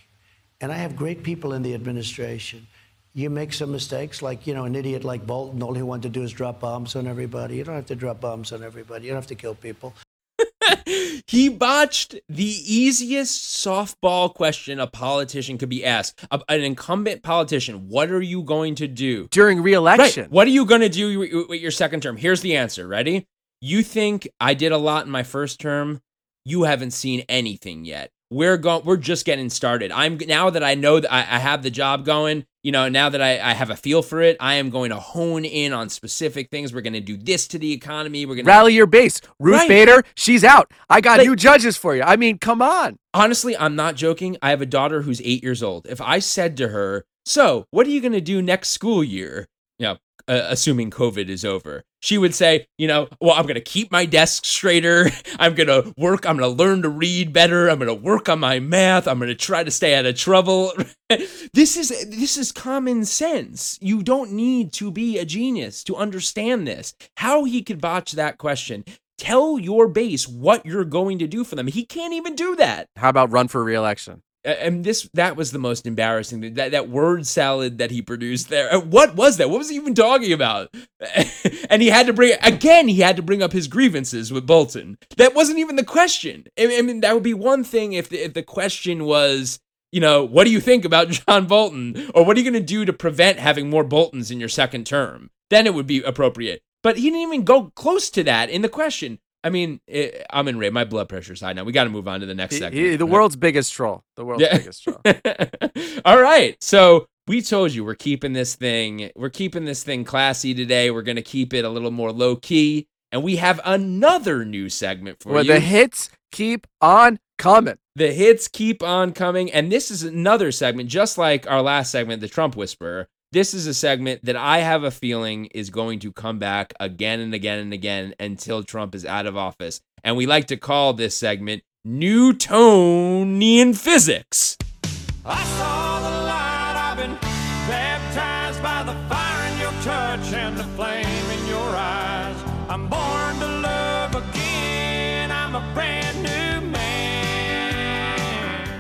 And I have great people in the administration. You make some mistakes, like, you know, an idiot like Bolton, all he wanted to do is drop bombs on everybody. You don't have to drop bombs on everybody. You don't have to kill people. (laughs) he botched the easiest softball question a politician could be asked. A- An incumbent politician, what are you going to do during reelection? Right. What are you going to do with- your second term? Here's the answer. Ready? You think I did a lot in my first term? You haven't seen anything yet. We're going. We're just getting started. I'm now that I know that I, I have the job going. You know, now that I, I have a feel for it, I am going to hone in on specific things. We're going to do this to the economy. We're going to Rally your base. Ruth Right. Bader, she's out. I got Like- new judges for you. I mean, come on. Honestly, I'm not joking. I have a daughter who's eight years old. If I said to her, "So, what are you going to do next school year?" You know, uh, assuming COVID is over, she would say, "You know, well, I'm going to keep my desk straighter. (laughs) I'm going to work. I'm going to learn to read better. I'm going to work on my math. I'm going to try to stay out of trouble." (laughs) this is this is common sense. You don't need to be a genius to understand this. How he could botch that question. tell your base what you're going to do for them. He can't even do that. How about run for reelection? And this that was the most embarrassing. That that word salad that he produced there. Uh, What was that? What was he even talking about? (laughs) and he had to bring again. He had to bring up his grievances with Bolton. That wasn't even the question. I mean, that would be one thing if the, if the question was, you know, what do you think about (laughs) John Bolton, or what are you going to do to prevent having more Boltons in your second term? Then it would be appropriate. But he didn't even go close to that in the question. I mean, it, I'm in rage. My blood pressure's high now. We got to move on to the next segment. he- the (laughs) world's biggest troll. The world's Yeah. biggest troll. (laughs) All right. So we told you we're keeping this thing, we're keeping this thing classy today. We're gonna keep it a little more low key. And we have another new segment for Where you. the hits keep on coming. The hits keep on coming. And this is another segment, just like our last segment, The Trump Whisperer. This is a segment that I have a feeling is going to come back again and again and again until Trump is out of office. And we like to call this segment Newtonian Physics.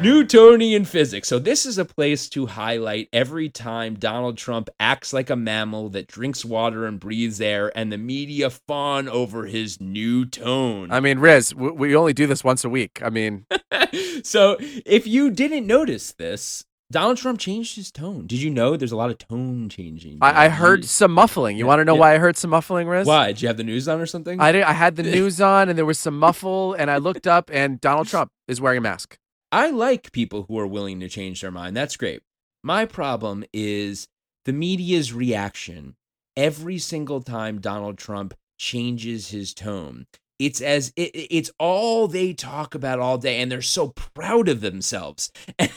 Newtonian physics. So, this is a place to highlight every time Donald Trump acts like a mammal that drinks water and breathes air, and the media fawn over his new tone. I mean, Riz, we only do this once a week. I mean, (laughs) so, if you didn't notice this, Donald Trump changed his tone. Did you know there's a lot of tone changing? I, I heard some muffling. You Yeah, want to know yeah. why I heard some muffling, Riz? Why? Did you have the news on or something? I did. I had the (laughs) news on, and there was some muffle, and I looked up, and Donald (laughs) Trump is wearing a mask. I like people who are willing to change their mind. That's great. My problem is the media's reaction every single time Donald Trump changes his tone. It's as it, it's all they talk about all day, and they're so proud of themselves,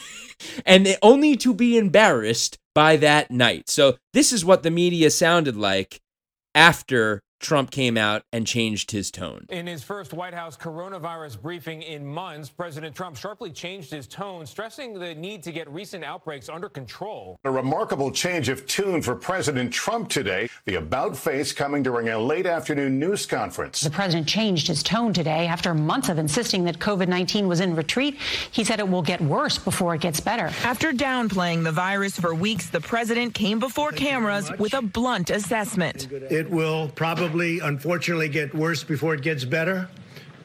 (laughs) and only to be embarrassed by that night. So this is what the media sounded like after Trump came out and changed his tone. In his first White House coronavirus briefing in months, President Trump sharply changed his tone, stressing the need to get recent outbreaks under control. A remarkable change of tune for President Trump today. The about face coming during a late afternoon news conference. The president changed his tone today after months of insisting that COVID 19 was in retreat. He said it will get worse before it gets better. After downplaying the virus for weeks, the president came before cameras with a blunt assessment. It will probably, unfortunately, get worse before it gets better.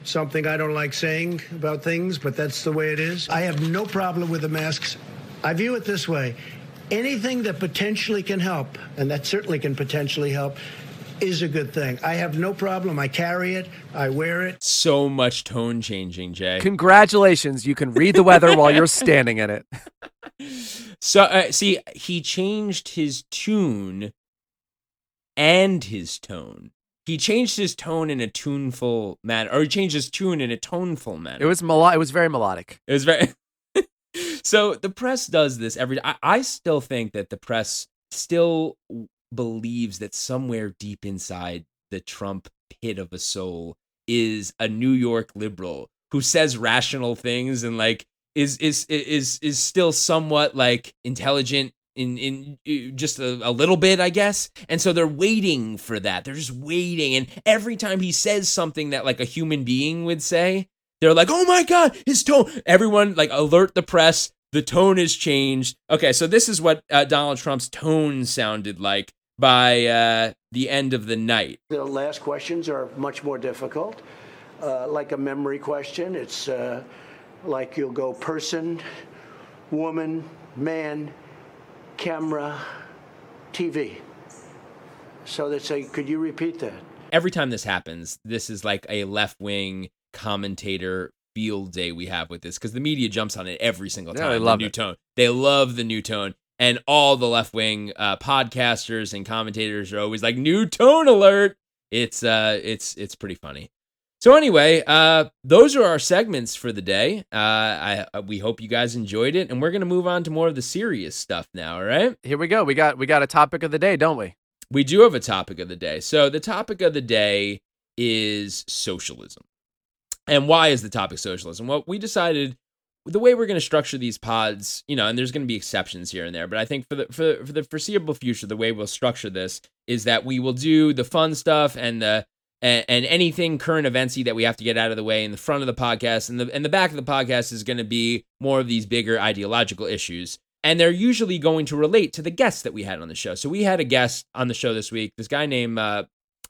Something I don't like saying about things, but that's the way it is. I have no problem with the masks. I view it this way anything that potentially can help, and that certainly can potentially help, is a good thing. I have no problem. I carry it, I wear it. So much tone changing, Jay. Congratulations, you can read the weather while you're standing in it. (laughs) So, uh, see, he changed his tune and his tone. He changed his tone in a tuneful manner, or he changed his tune in a toneful manner. It was melo- It was very melodic. It was very. (laughs) so the press does this every. I, I still think that the press still believes that somewhere deep inside the Trump pit of a soul is a New York liberal who says rational things and like is is is is still somewhat like intelligent in in uh, just a, a little bit i guess. And so they're waiting for that. They're just waiting. And every time he says something that like a human being would say they're like oh my god his tone everyone like alert the press. The tone has changed. Okay so this is what uh, donald trump's tone sounded like by uh the end of the night. The last questions are much more difficult, uh, like a memory question. It's uh, like you'll go person, woman, man, camera, TV. So they say, could you repeat that? every time this happens, this is like a left wing commentator field day we have with this because the media jumps on it every single Yeah, time. they the love new it. tone. They love the new tone. And all the left wing uh, podcasters and commentators are always like, new tone alert. It's uh it's it's pretty funny. So anyway, uh, those are our segments for the day. Uh, I uh, we hope you guys enjoyed it, and we're gonna move on to more of the serious stuff now. All right. Here we go. We got we got a topic of the day, don't we? We do have a topic of the day. So the topic of the day is socialism. And why is the topic socialism? Well, we decided the way we're going to structure these pods, you know, and there's going to be exceptions here and there, but I think for the for, for the foreseeable future, the way we'll structure this is that we will do the fun stuff and the and, and anything current eventsy that we have to get out of the way in the front of the podcast and the and the back of the podcast is going to be more of these bigger ideological issues. And they're usually going to relate to the guests that we had on the show. So we had a guest on the show this week this guy named uh,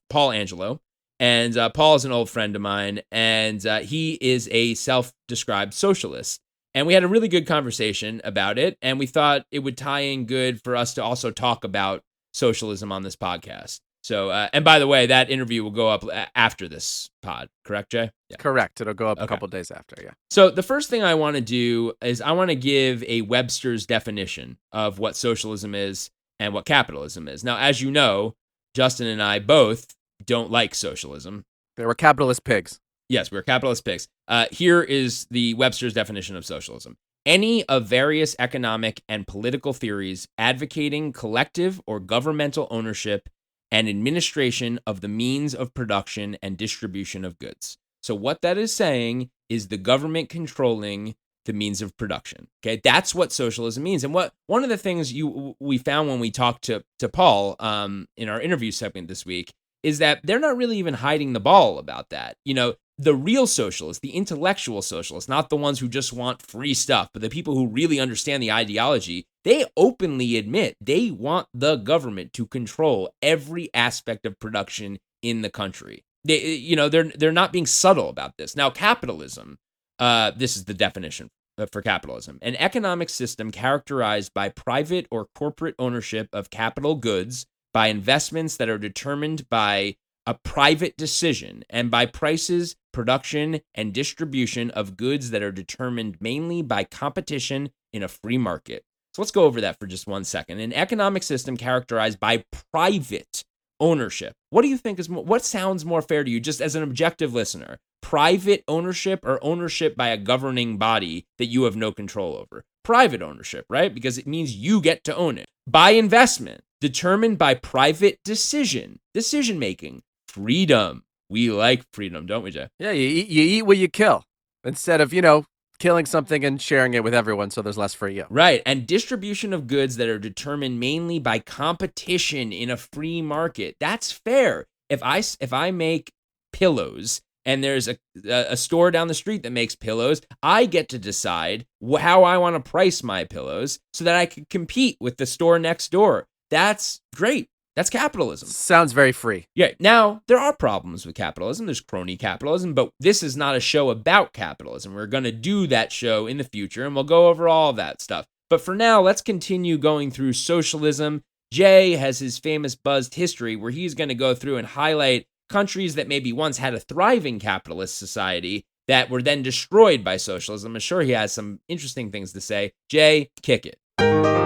paul angelo. And uh, paul is an old friend of mine and uh, he is a self-described socialist. And we had a really good conversation about it and we thought it would tie in good for us to also talk about socialism on this podcast so, uh, and by the way, that interview will go up after this pod, correct, Jay? Yeah. Correct. It'll go up okay. a couple days after. Yeah. So, the first thing I want to do is I want to give a Webster's definition of what socialism is and what capitalism is. Now, as you know, Justin and I both don't like socialism. They were capitalist pigs. Yes, we're capitalist pigs. Uh, here is the Webster's definition of socialism any of various economic and political theories advocating collective or governmental ownership and administration of the means of production and distribution of goods. So, what that is saying is the government controlling the means of production. Okay, that's what socialism means. And what one of the things you we found when we talked to to Paul um, in our interview segment this week is that they're not really even hiding the ball about that. You know, the real socialists, the intellectual socialists, not the ones who just want free stuff, but the people who really understand the ideology, they openly admit they want the government to control every aspect of production in the country. They, eh, you know, they're they're not being subtle about this. Now, capitalism, uh, this is the definition uh, for capitalism: an economic system characterized by private or corporate ownership of capital goods, by investments that are determined by a private decision and by prices, production, and distribution of goods that are determined mainly by competition in a free market. So let's go over that for just one second. An economic system characterized by private ownership. What do you think is more, what sounds more fair to you just as an objective listener? Private ownership or ownership by a governing body that you have no control over? Private ownership, right? Because it means you get to own it. By investment, determined by private decision, decision making, freedom. We like freedom, don't we, Jay? Yeah, you eat, you eat what you kill instead of, you know, killing something and sharing it with everyone so there's less for you. Right. And distribution of goods that are determined mainly by competition in a free market. That's fair. If I if I make pillows and there's a a store down the street that makes pillows, I get to decide how I want to price my pillows so that I can compete with the store next door. That's great. That's capitalism. Sounds very free. Yeah. Now, there are problems with capitalism. There's crony capitalism, but this is not a show about capitalism. We're going to do that show in the future and we'll go over all of that stuff. But for now, let's continue going through socialism. Jay has his famous buzzed history where he's going to go through and highlight countries that maybe once had a thriving capitalist society that were then destroyed by socialism. I'm sure he has some interesting things to say. Jay, kick it.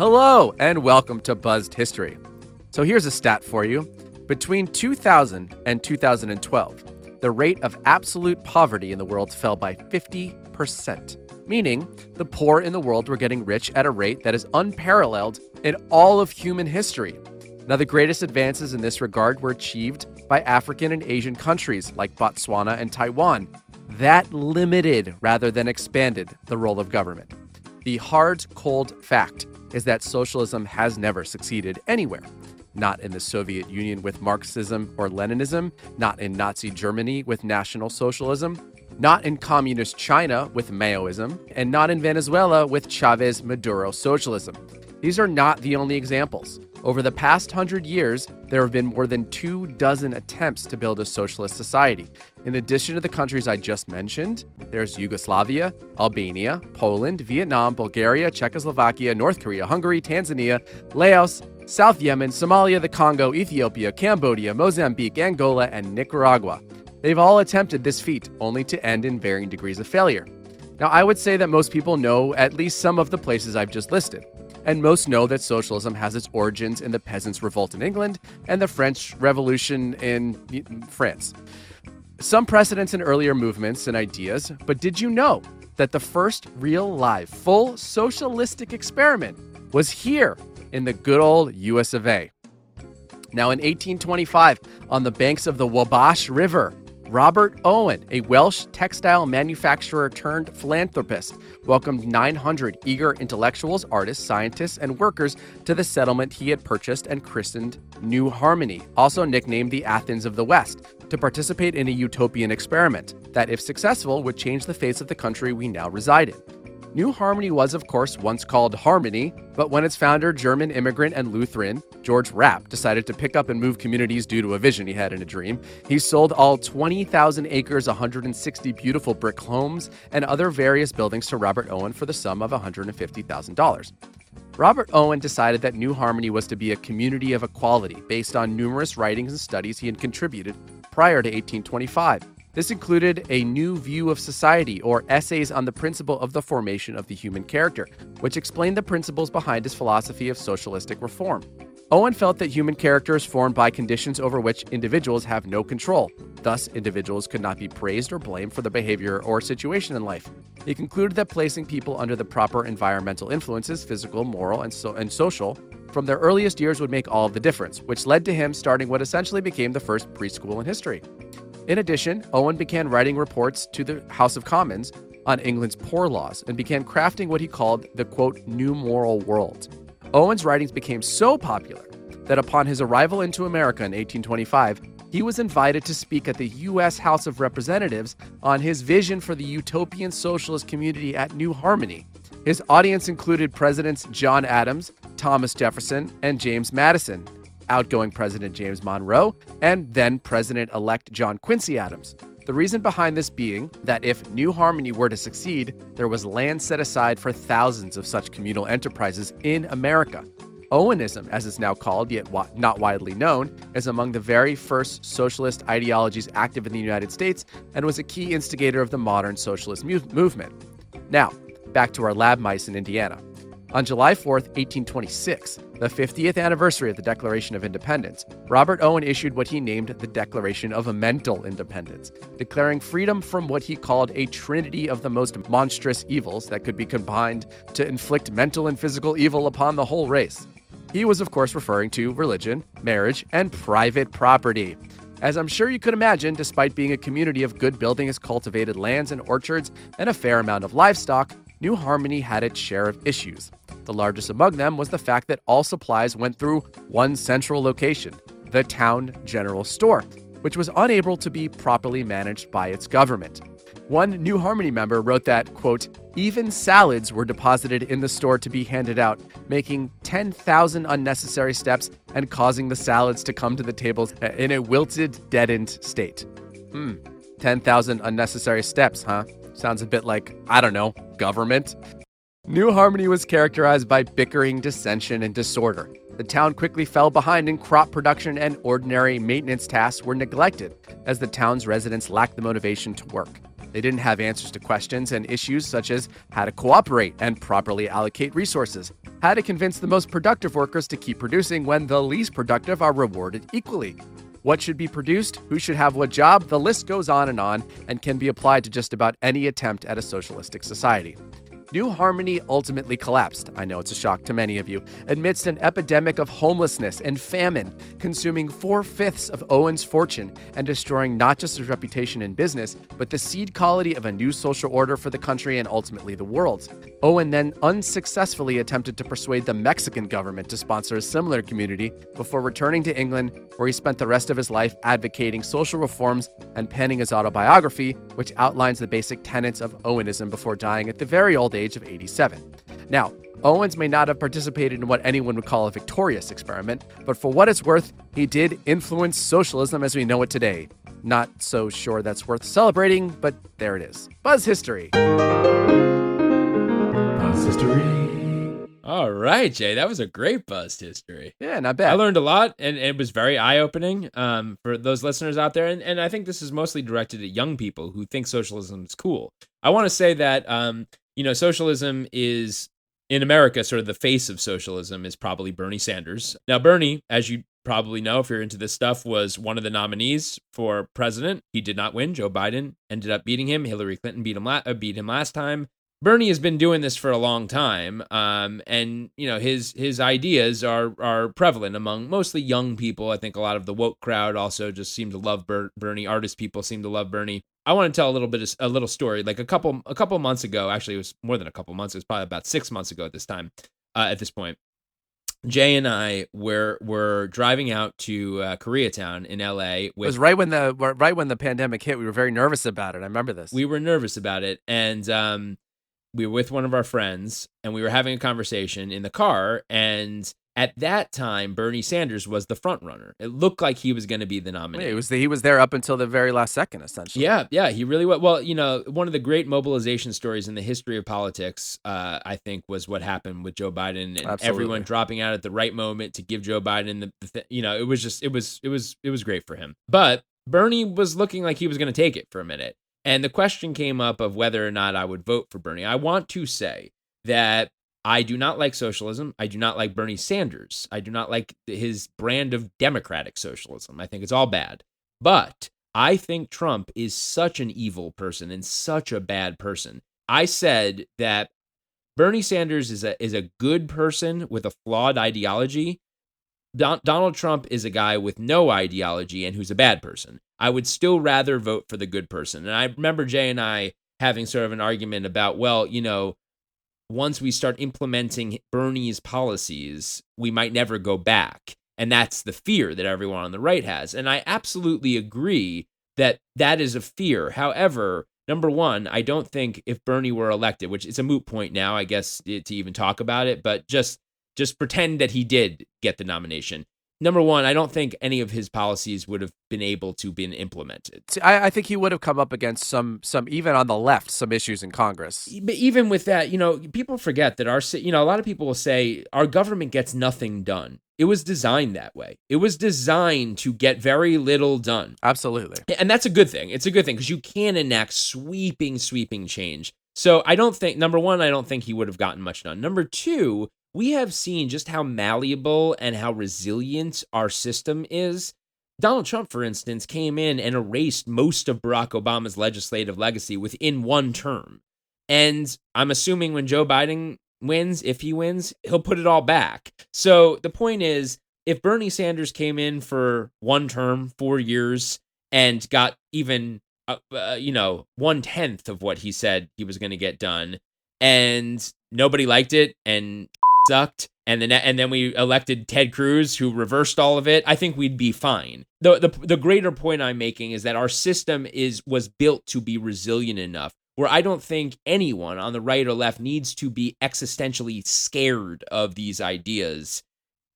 Hello, and welcome to Buzzed History. So here's a stat for you. Between 2000 and 2012, the rate of absolute poverty in the world fell by 50%, meaning the poor in the world were getting rich at a rate that is unparalleled in all of human history. Now, the greatest advances in this regard were achieved by African and Asian countries like Botswana and Taiwan. That limited rather than expanded the role of government. The hard, cold fact is that socialism has never succeeded anywhere. Not in the Soviet Union with Marxism or Leninism, not in Nazi Germany with National Socialism, not in Communist China with Maoism, and not in Venezuela with Chavez Maduro socialism. These are not the only examples. Over the past hundred years, there have been more than two dozen attempts to build a socialist society. In addition to the countries I just mentioned, there's Yugoslavia, Albania, Poland, Vietnam, Bulgaria, Czechoslovakia, North Korea, Hungary, Tanzania, Laos, South Yemen, Somalia, the Congo, Ethiopia, Cambodia, Mozambique, Angola, and Nicaragua. They've all attempted this feat, only to end in varying degrees of failure. Now, I would say that most people know at least some of the places I've just listed and most know that socialism has its origins in the Peasants' Revolt in England and the French Revolution in France. Some precedents in earlier movements and ideas, but did you know that the first real live, full socialistic experiment was here in the good old US of A? Now, in 1825, on the banks of the Wabash River, Robert Owen, a Welsh textile manufacturer turned philanthropist, welcomed 900 eager intellectuals, artists, scientists, and workers to the settlement he had purchased and christened New Harmony, also nicknamed the Athens of the West, to participate in a utopian experiment that, if successful, would change the face of the country we now reside in. New Harmony was, of course, once called Harmony, but when its founder, German immigrant and Lutheran George Rapp, decided to pick up and move communities due to a vision he had in a dream, he sold all 20,000 acres, 160 beautiful brick homes, and other various buildings to Robert Owen for the sum of $150,000. Robert Owen decided that New Harmony was to be a community of equality based on numerous writings and studies he had contributed prior to 1825. This included a new view of society, or essays on the principle of the formation of the human character, which explained the principles behind his philosophy of socialistic reform. Owen felt that human character is formed by conditions over which individuals have no control. Thus, individuals could not be praised or blamed for the behavior or situation in life. He concluded that placing people under the proper environmental influences, physical, moral, and, so- and social, from their earliest years would make all the difference, which led to him starting what essentially became the first preschool in history. In addition, Owen began writing reports to the House of Commons on England's poor laws and began crafting what he called the quote, new moral world. Owen's writings became so popular that upon his arrival into America in 1825, he was invited to speak at the U.S. House of Representatives on his vision for the utopian socialist community at New Harmony. His audience included Presidents John Adams, Thomas Jefferson, and James Madison, outgoing President James Monroe, and then President elect John Quincy Adams. The reason behind this being that if New Harmony were to succeed, there was land set aside for thousands of such communal enterprises in America. Owenism, as it's now called, yet not widely known, is among the very first socialist ideologies active in the United States and was a key instigator of the modern socialist mu- movement. Now, back to our lab mice in Indiana. On July 4, 1826, the 50th anniversary of the Declaration of Independence, Robert Owen issued what he named the Declaration of Mental Independence, declaring freedom from what he called a trinity of the most monstrous evils that could be combined to inflict mental and physical evil upon the whole race. He was, of course, referring to religion, marriage, and private property. As I'm sure you could imagine, despite being a community of good buildings, cultivated lands, and orchards, and a fair amount of livestock, New Harmony had its share of issues. The largest among them was the fact that all supplies went through one central location, the town general store, which was unable to be properly managed by its government. One New Harmony member wrote that, quote, even salads were deposited in the store to be handed out, making 10,000 unnecessary steps and causing the salads to come to the tables in a wilted, deadened state. Hmm, 10,000 unnecessary steps, huh? Sounds a bit like, I don't know, government. New Harmony was characterized by bickering, dissension, and disorder. The town quickly fell behind in crop production, and ordinary maintenance tasks were neglected as the town's residents lacked the motivation to work. They didn't have answers to questions and issues such as how to cooperate and properly allocate resources, how to convince the most productive workers to keep producing when the least productive are rewarded equally. What should be produced, who should have what job, the list goes on and on and can be applied to just about any attempt at a socialistic society. New Harmony ultimately collapsed. I know it's a shock to many of you, amidst an epidemic of homelessness and famine, consuming four fifths of Owen's fortune and destroying not just his reputation in business, but the seed quality of a new social order for the country and ultimately the world. Owen then unsuccessfully attempted to persuade the Mexican government to sponsor a similar community before returning to England, where he spent the rest of his life advocating social reforms and penning his autobiography, which outlines the basic tenets of Owenism before dying at the very old age of 87. Now, Owens may not have participated in what anyone would call a victorious experiment, but for what it's worth, he did influence socialism as we know it today. Not so sure that's worth celebrating, but there it is. Buzz history. Buzz history. All right, Jay, that was a great buzz history. Yeah, not bad. I learned a lot, and it was very eye opening um, for those listeners out there. And, and I think this is mostly directed at young people who think socialism is cool. I want to say that um, you know, socialism is in America, sort of the face of socialism is probably Bernie Sanders. Now, Bernie, as you probably know if you're into this stuff, was one of the nominees for president. He did not win. Joe Biden ended up beating him. Hillary Clinton beat him, la- uh, beat him last time. Bernie has been doing this for a long time, um, and you know his his ideas are are prevalent among mostly young people. I think a lot of the woke crowd also just seem to love Ber- Bernie. Artist people seem to love Bernie. I want to tell a little bit of, a little story. Like a couple a couple months ago, actually, it was more than a couple months. It was probably about six months ago at this time. Uh, at this point, Jay and I were were driving out to uh, Koreatown in L.A. It was right when the right when the pandemic hit. We were very nervous about it. I remember this. we were nervous about it, and um, we were with one of our friends, and we were having a conversation in the car. And at that time, Bernie Sanders was the front runner. It looked like he was going to be the nominee. Yeah, it was the, he was there up until the very last second, essentially. Yeah, yeah, he really was. Well, you know, one of the great mobilization stories in the history of politics, uh, I think, was what happened with Joe Biden and Absolutely. everyone dropping out at the right moment to give Joe Biden the, the th- you know, it was just, it was, it was, it was great for him. But Bernie was looking like he was going to take it for a minute, and the question came up of whether or not I would vote for Bernie. I want to say that I do not like socialism. I do not like Bernie Sanders. I do not like his brand of democratic socialism. I think it's all bad. But I think Trump is such an evil person and such a bad person. I said that Bernie Sanders is a is a good person with a flawed ideology. Don, Donald Trump is a guy with no ideology and who's a bad person. I would still rather vote for the good person. And I remember Jay and I having sort of an argument about, well, you know, once we start implementing Bernie's policies, we might never go back. And that's the fear that everyone on the right has. And I absolutely agree that that is a fear. However, number one, I don't think if Bernie were elected, which is a moot point now, I guess, to even talk about it, but just just pretend that he did get the nomination. Number one, I don't think any of his policies would have been able to been implemented. I, I think he would have come up against some some even on the left some issues in Congress. But even with that, you know, people forget that our, you know, a lot of people will say our government gets nothing done. It was designed that way. It was designed to get very little done. Absolutely. And that's a good thing. It's a good thing because you can enact sweeping, sweeping change. So I don't think, number one, I don't think he would have gotten much done. Number two, we have seen just how malleable and how resilient our system is. Donald Trump, for instance, came in and erased most of Barack Obama's legislative legacy within one term. And I'm assuming when Joe Biden wins, if he wins, he'll put it all back. So the point is, if Bernie Sanders came in for one term, four years, and got even, uh, uh, you know, one tenth of what he said he was going to get done, and nobody liked it and sucked, and then and then we elected Ted Cruz, who reversed all of it, I think we'd be fine. The, the the greater point I'm making is that our system is was built to be resilient enough where I don't think anyone on the right or left needs to be existentially scared of these ideas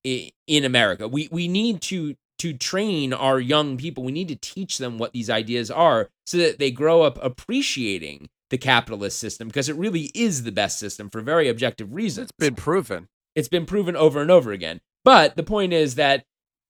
in America. We we need to to train our young people. We need to teach them what these ideas are so that they grow up appreciating the capitalist system because it really is the best system for very objective reasons. It's been proven. It's been proven over and over again. But the point is that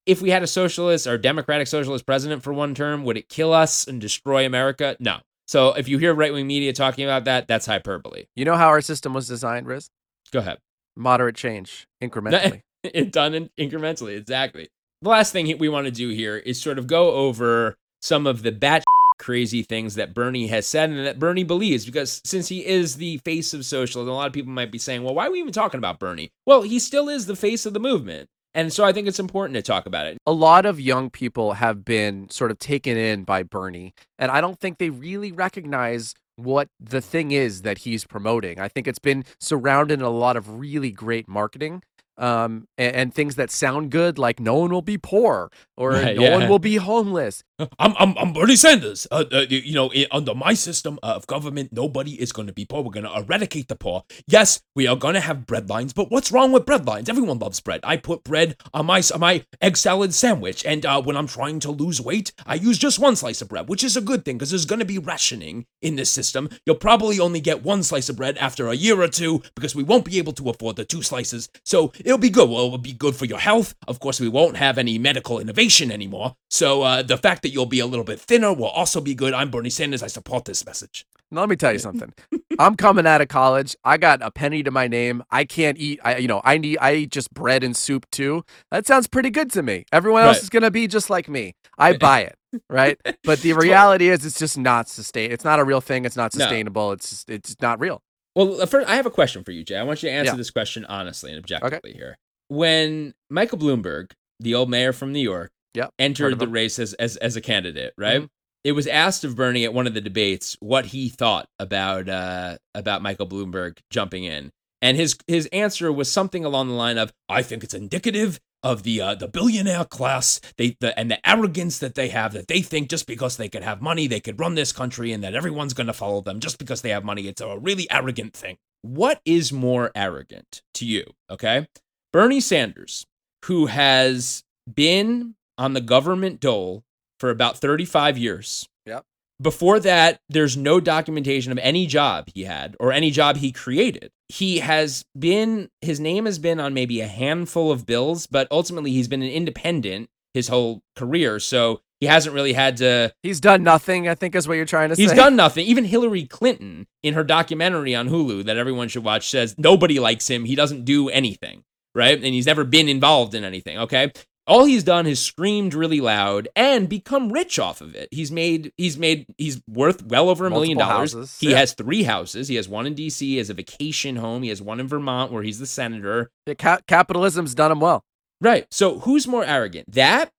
if we had a socialist or democratic socialist president for one term, would it kill us and destroy America? No. So if you hear right wing media talking about that, that's hyperbole. You know how our system was designed, Riz? Go ahead. Moderate change, incrementally. (laughs) it done in- incrementally, exactly. The last thing we want to do here is sort of go over some of the bat crazy things that Bernie has said and that Bernie believes because since he is the face of socialism, a lot of people might be saying, well, why are we even talking about Bernie? Well, he still is the face of the movement. And so I think it's important to talk about it. a lot of young people have been sort of taken in by Bernie, and I don't think they really recognize what the thing is that he's promoting. I think it's been surrounded in a lot of really great marketing. Um, and, and things that sound good, like no one will be poor or (laughs) Right, no yeah. one will be homeless. I'm I'm, I'm Bernie Sanders. Uh, uh, you know, i- under my system of government, nobody is going to be poor. We're going to eradicate the poor. Yes, we are going to have bread lines, but what's wrong with bread lines? Everyone loves bread. I put bread on my on my egg salad sandwich, and uh, when I'm trying to lose weight, I use just one slice of bread, which is a good thing because there's going to be rationing in this system. You'll probably only get one slice of bread after a year or two because we won't be able to afford the two slices. So it'll be good. Well, it'll be good for your health. Of course, we won't have any medical innovation anymore. So uh, the fact that you'll be a little bit thinner will also be good. I'm Bernie Sanders. I support this message. Now, let me tell you something. I'm coming out of college. I got a penny to my name. I can't eat. I, you know, I need. I eat just bread and soup too. That sounds pretty good to me. Everyone else Right. is gonna be just like me. I buy it, right? But the (laughs) reality is, it's just not sustain. It's not a real thing. It's not No. sustainable. It's just, it's not real. Well, uh, first, I have a question for you, Jay. I want you to answer Yeah. this question honestly and objectively here. When Michael Bloomberg, the old mayor from New York, Yep, entered the race as, as as a candidate, right? Mhm. It was asked of Bernie at one of the debates what he thought about uh, about Michael Bloomberg jumping in, and his his answer was something along the line of, "I think it's indicative of the uh, the billionaire class, they the, and the arrogance that they have that they think just because they could have money they could run this country and that everyone's going to follow them just because they have money. It's a really arrogant thing. What is more arrogant to you? Okay, Bernie Sanders, who has been on the government dole for about 35 years. Yep. Before that, there's no documentation of any job he had or any job he created. He has been, his name has been on maybe a handful of bills, but ultimately he's been an independent his whole career. So he hasn't really had to. He's done nothing, I think is what you're trying to He's say. He's done nothing. Even Hillary Clinton, in her documentary on Hulu that everyone should watch, says nobody likes him. He doesn't do anything, right? And he's never been involved in anything, okay? All he's done is screamed really loud and become rich off of it. He's made he's made he's worth well over a million dollars. He yeah. has three houses. He has one in DC, he has a vacation home, he has one in Vermont where he's the senator. Yeah, ca- capitalism's done him well. Right. So who's more arrogant? That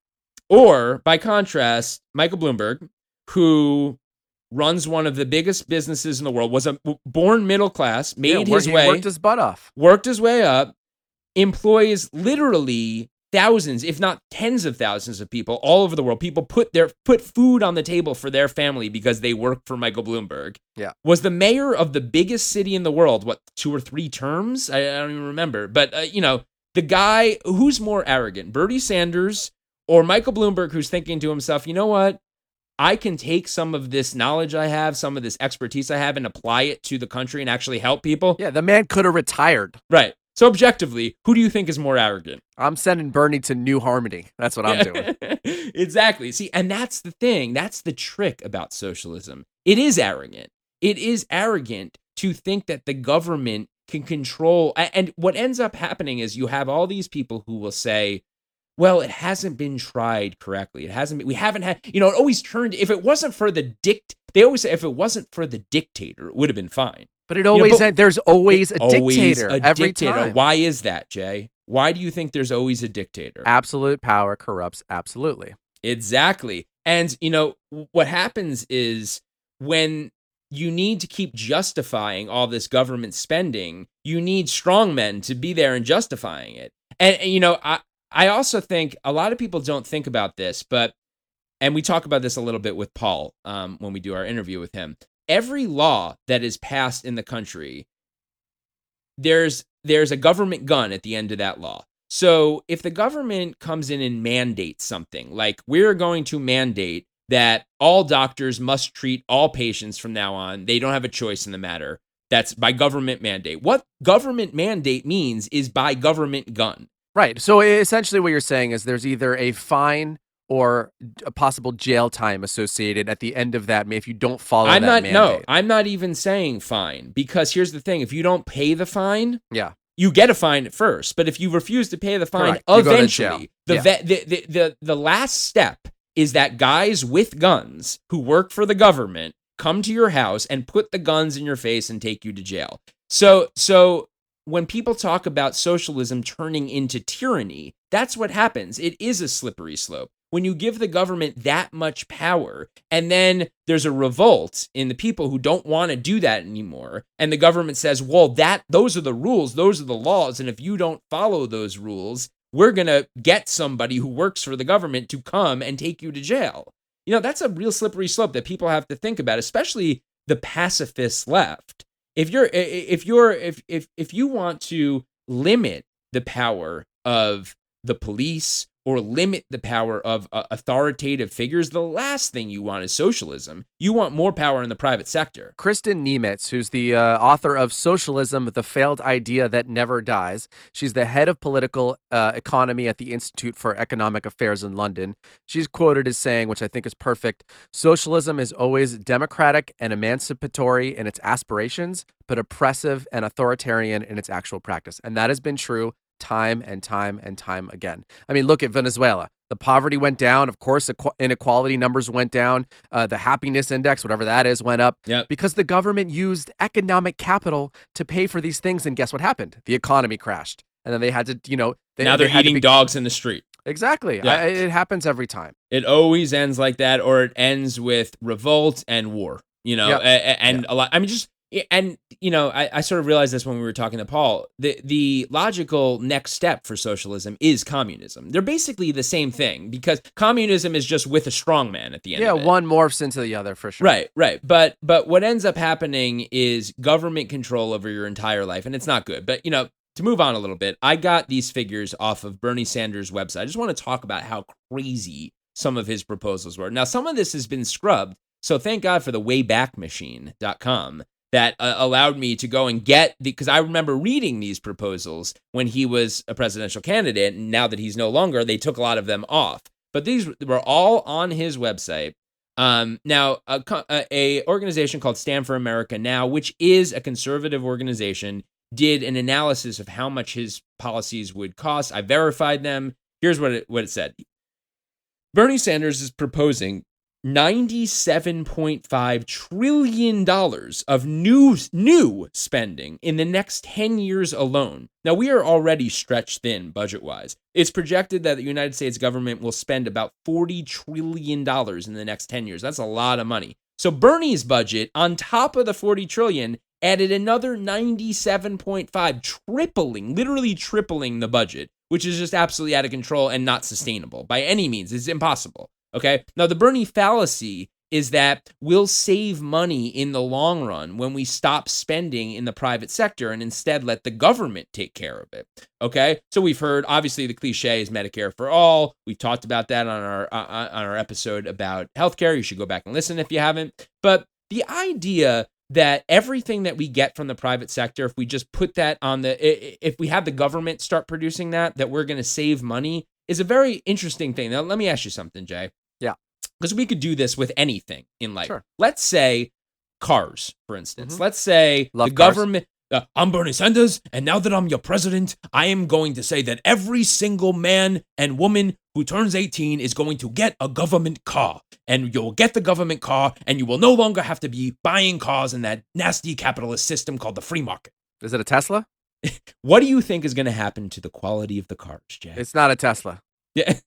or by contrast, Michael Bloomberg, who runs one of the biggest businesses in the world, was a born middle class, made Yeah, his way, worked his butt off. worked his way up, employs literally thousands, if not tens of thousands of people all over the world. People put their put food on the table for their family because they work for Michael Bloomberg. Yeah. Was the mayor of the biggest city in the world, what, two or three terms? I, I don't even remember. But, uh, you know, the guy who's more arrogant, Bernie Sanders or Michael Bloomberg, who's thinking to himself, you know what? I can take some of this knowledge I have, some of this expertise I have, and apply it to the country and actually help people. Yeah, the man could have retired. Right. So objectively, who do you think is more arrogant? I'm sending Bernie to New Harmony. That's what I'm doing. (laughs) exactly. See, and that's the thing. That's the trick about socialism. It is arrogant. It is arrogant to think that the government can control. And what ends up happening is you have all these people who will say, well, it hasn't been tried correctly. It hasn't been, we haven't had, you know, it always turned, if it wasn't for the dict, they always say, if it wasn't for the dictator, it would have been fine. But it You know, always but- there's always a Always dictator a every dictator. time. Why is that, Jay? Why do you think there's always a dictator? Absolute power corrupts absolutely. Exactly. And, you know, what happens is when you need to keep justifying all this government spending, you need strong men to be there and justifying it. And, and, you know, I, I also think a lot of people don't think about this, but, and we talk about this a little bit with Paul um, when we do our interview with him. Every law that is passed in the country there's there's a government gun at the end of that law. So if the government comes in and mandates something, like we're going to mandate that all doctors must treat all patients from now on, they don't have a choice in the matter. That's by government mandate. What government mandate means is by government gun. Right. So essentially, what you're saying is there's either a fine or a possible jail time associated at the end of that if you don't follow I'm not no. I'm not even saying fine because here's the thing: if you don't pay the fine, Yeah. you get a fine at first. But if you refuse to pay the fine, Correct. You go to jail. eventually, the, Yeah. the, the the the last step is that guys with guns who work for the government come to your house and put the guns in your face and take you to jail. So so when people talk about socialism turning into tyranny, that's what happens. It is a slippery slope. When you give the government that much power, and then there's a revolt in the people who don't want to do that anymore, and the government says, "Well, that those are the rules, those are the laws, and if you don't follow those rules, we're going to get somebody who works for the government to come and take you to jail." You know, that's a real slippery slope that people have to think about, especially the pacifist left. If you're if you're if if if you want to limit the power of the police or limit the power of uh, authoritative figures, the last thing you want is socialism. You want more power in the private sector. Kristen Niemietz, who's the uh, author of Socialism, the Failed Idea That Never Dies. She's the head of political uh, economy at the Institute for Economic Affairs in London. She's quoted as saying, which I think is perfect Socialism is always democratic and emancipatory in its aspirations, but oppressive and authoritarian in its actual practice. And that has been true time and time and time again. I mean, look at Venezuela. The poverty went down. Of course, inequality numbers went down. Uh, the happiness index, whatever that is, went up Yep. because the government used economic capital to pay for these things. And guess what happened? The economy crashed. And then they had to, you know, they, now they they're to eating be- dogs in the street. Exactly. Yeah. I, it happens every time. It always ends like that, or it ends with revolt and war. You know, Yep. a- a- and a lot. I mean, just and you know, I, I sort of realized this when we were talking to Paul. The the logical next step for socialism is communism. They're basically the same thing because communism is just with a strong man at the end. Yeah, one morphs into the other for sure. Right, right. But but what ends up happening is government control over your entire life, and it's not good. But you know, to move on a little bit, I got these figures off of Bernie Sanders' website. I just want to talk about how crazy some of his proposals were. Now, some of this has been scrubbed, so thank God for the waybackmachine.com that uh, allowed me to go and get because I remember reading these proposals when he was a presidential candidate, and now that he's no longer, they took a lot of them off. But these were all on his website. Um, now, a, a, organization called Stand for America Now, which is a conservative organization, did an analysis of how much his policies would cost. I verified them. Here's what it what it said. Bernie Sanders is proposing $97.5 trillion of new new spending in the next 10 years alone. Now we are already stretched thin budget-wise. It's projected that the United States government will spend about 40 trillion dollars in the next 10 years. That's a lot of money. So Bernie's budget on top of the 40 trillion added another 97.5 tripling, literally tripling the budget, which is just absolutely out of control and not sustainable by any means. It's impossible. Okay. Now, the Bernie fallacy is that we'll save money in the long run when we stop spending in the private sector and instead let the government take care of it. Okay. So we've heard obviously the cliche is Medicare for all. We've talked about that on our uh, on our episode about healthcare. You should go back and listen if you haven't. But the idea that everything that we get from the private sector if we just put that on the if we have the government start producing that that we're going to save money is a very interesting thing. Now let me ask you something, Jay. Because we could do this with anything in life. Sure. Let's say cars, for instance. Mhm. Let's say Love the cars. government. Uh, I'm Bernie Sanders, and now that I'm your president, I am going to say that every single man and woman who turns 18 is going to get a government car. And you'll get the government car, and you will no longer have to be buying cars in that nasty capitalist system called the free market. Is it a Tesla? (laughs) What do you think is going to happen to the quality of the cars, Jay? It's not a Tesla. Yeah,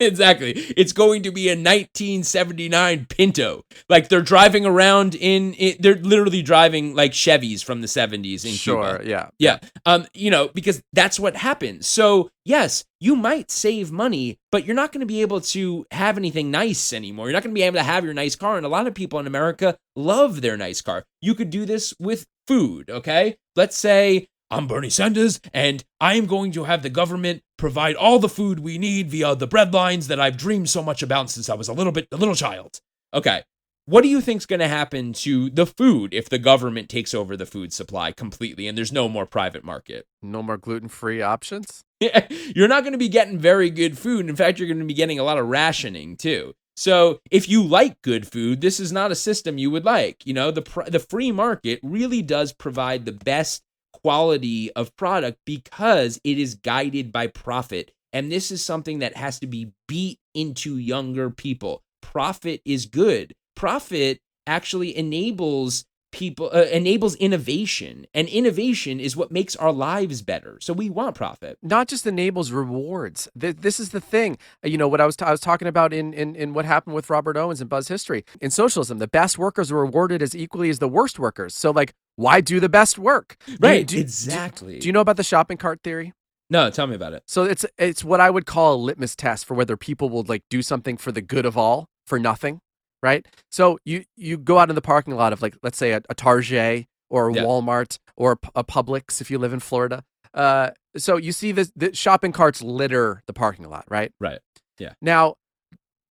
(laughs) exactly. It's going to be a 1979 Pinto. Like they're driving around in, it, they're literally driving like Chevys from the 70s in Sure, Cuba. yeah. Yeah. Um, you know, because that's what happens. So, yes, you might save money, but you're not going to be able to have anything nice anymore. You're not going to be able to have your nice car. And a lot of people in America love their nice car. You could do this with food, okay? Let's say I'm Bernie Sanders and I am going to have the government provide all the food we need via the bread lines that I've dreamed so much about since I was a little bit a little child. Okay. What do you think's going to happen to the food if the government takes over the food supply completely and there's no more private market? No more gluten free options? (laughs) you're not going to be getting very good food. In fact, you're going to be getting a lot of rationing too. So, if you like good food, this is not a system you would like. You know, the pr- the free market really does provide the best quality of product because it is guided by profit. And this is something that has to be beat into younger people. Profit is good. Profit actually enables people uh, enables innovation and innovation is what makes our lives better so we want profit not just enables rewards. Th- This is the thing. You know what I was t- I was talking about in, in in what happened with Robert Owens and Buzz History. In socialism, the best workers are rewarded as equally as the worst workers. So like, why do the best work? Right, do- do- exactly. Do, you know about the shopping cart theory? no tell me about it So it's it's what I would call a litmus test for whether people will like do something for the good of all for nothing, right? So you you go out in the parking lot of like let's say a, a Target or a Yeah. Walmart or a Publix if you live in Florida. Uh, so you see this the shopping carts litter the parking lot, right? right yeah Now,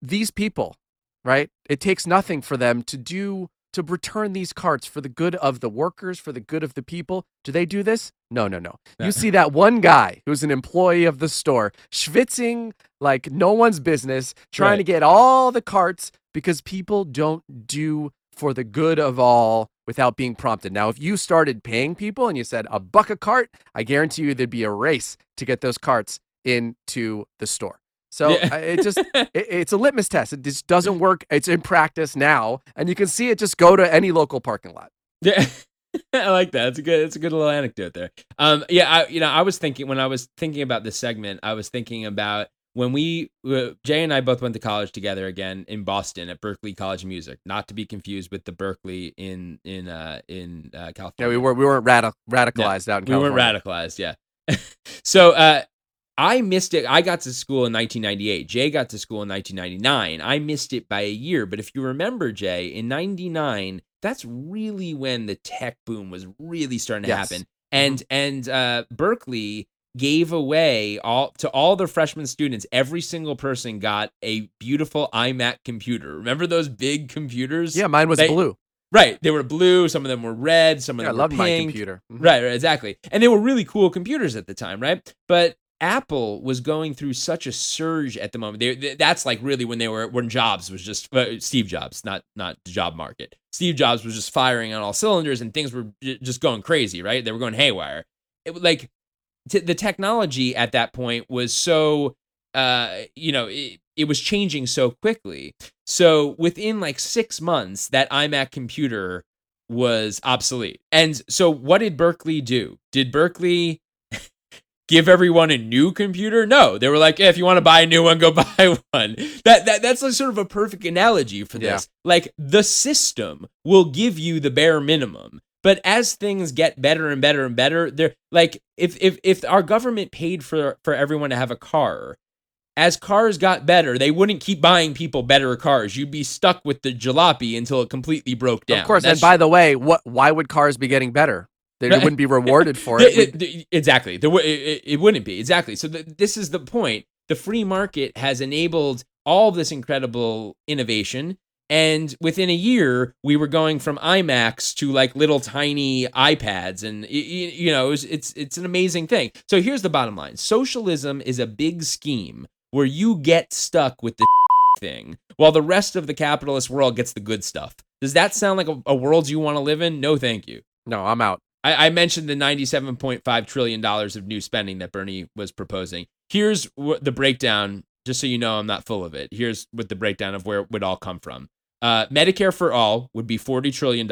these people, right? It takes nothing for them to do to return these carts for the good of the workers, for the good of the people. Do they do this? No, no, no. No. You see that one guy who's an employee of the store schwitzing like no one's business, trying to get all the carts because people don't do for the good of all without being prompted. Now, if you started paying people and you said a buck a cart, I guarantee you there'd be a race to get those carts into the store. So Yeah. it just (laughs) it, it's a litmus test. It just doesn't work. It's in practice now, and you can see it. Just go to any local parking lot. Yeah. (laughs) I like that. It's a good. It's a good little anecdote there. Um, yeah, I, you know, I was thinking when I was thinking about this segment, I was thinking about when we uh, Jay and I both went to college together again in Boston at Berklee College of Music, not to be confused with the Berkeley in in uh in uh, California. Yeah, we were we weren't radi- radicalized No, out in California. we weren't radicalized. Yeah. (laughs) so uh, I missed it. I got to school in 1998. Jay got to school in 1999. I missed it by a year. But if you remember, Jay, in 99, that's really when the tech boom was really starting to Yes. happen. Mm-hmm. And and uh, Berklee gave away all to all the freshman students. Every single person got a beautiful iMac computer. Remember those big computers? Yeah, mine was They- blue. Right. They were blue. Some of them were red. Some of Yeah, I them were loved my pink. computer. Mhm. Right, right, exactly. And they were really cool computers at the time, right? But Apple was going through such a surge at the moment. They, th- that's like really when they were when Jobs was just uh, Steve Jobs, not not the job market. Steve Jobs was just firing on all cylinders, and things were just going crazy, right? They were going haywire. It like t- the technology at that point was so uh you know it, it was changing so quickly so within like six months that imac computer was obsolete and so what did berklee do did berklee give everyone a new computer no they were like "Eh, if you want to buy a new one go (laughs) buy one that, that that's like sort of a perfect analogy for Yeah. this like the system will give you the bare minimum but as things get better and better and better they're like if if if our government paid for for everyone to have a car as cars got better they wouldn't keep buying people better cars you'd be stuck with the jalopy until it completely broke down Of course. That's and by the way, what? Why would cars be getting better? They wouldn't be (laughs) rewarded for it. The- exactly. There, it, it- wouldn't be exactly. So th- this is the point. The free market has enabled all of this incredible innovation, and within a year, we were going from iMacs to like little tiny iPads, and you know, it was, it's it's an amazing thing. So here's the bottom line: socialism is a big scheme where you get stuck with the (laughs) thing while the rest of the capitalist world gets the good stuff. Does that sound like a, a world you want to live in? No, thank you. no, I'm out. I, I mentioned the $97.5 trillion of new spending that Bernie was proposing. Here's what the breakdown, just so you know I'm not full of it. Here's what the breakdown of where it would all come from. Uh, Medicare for all would be $40 trillion.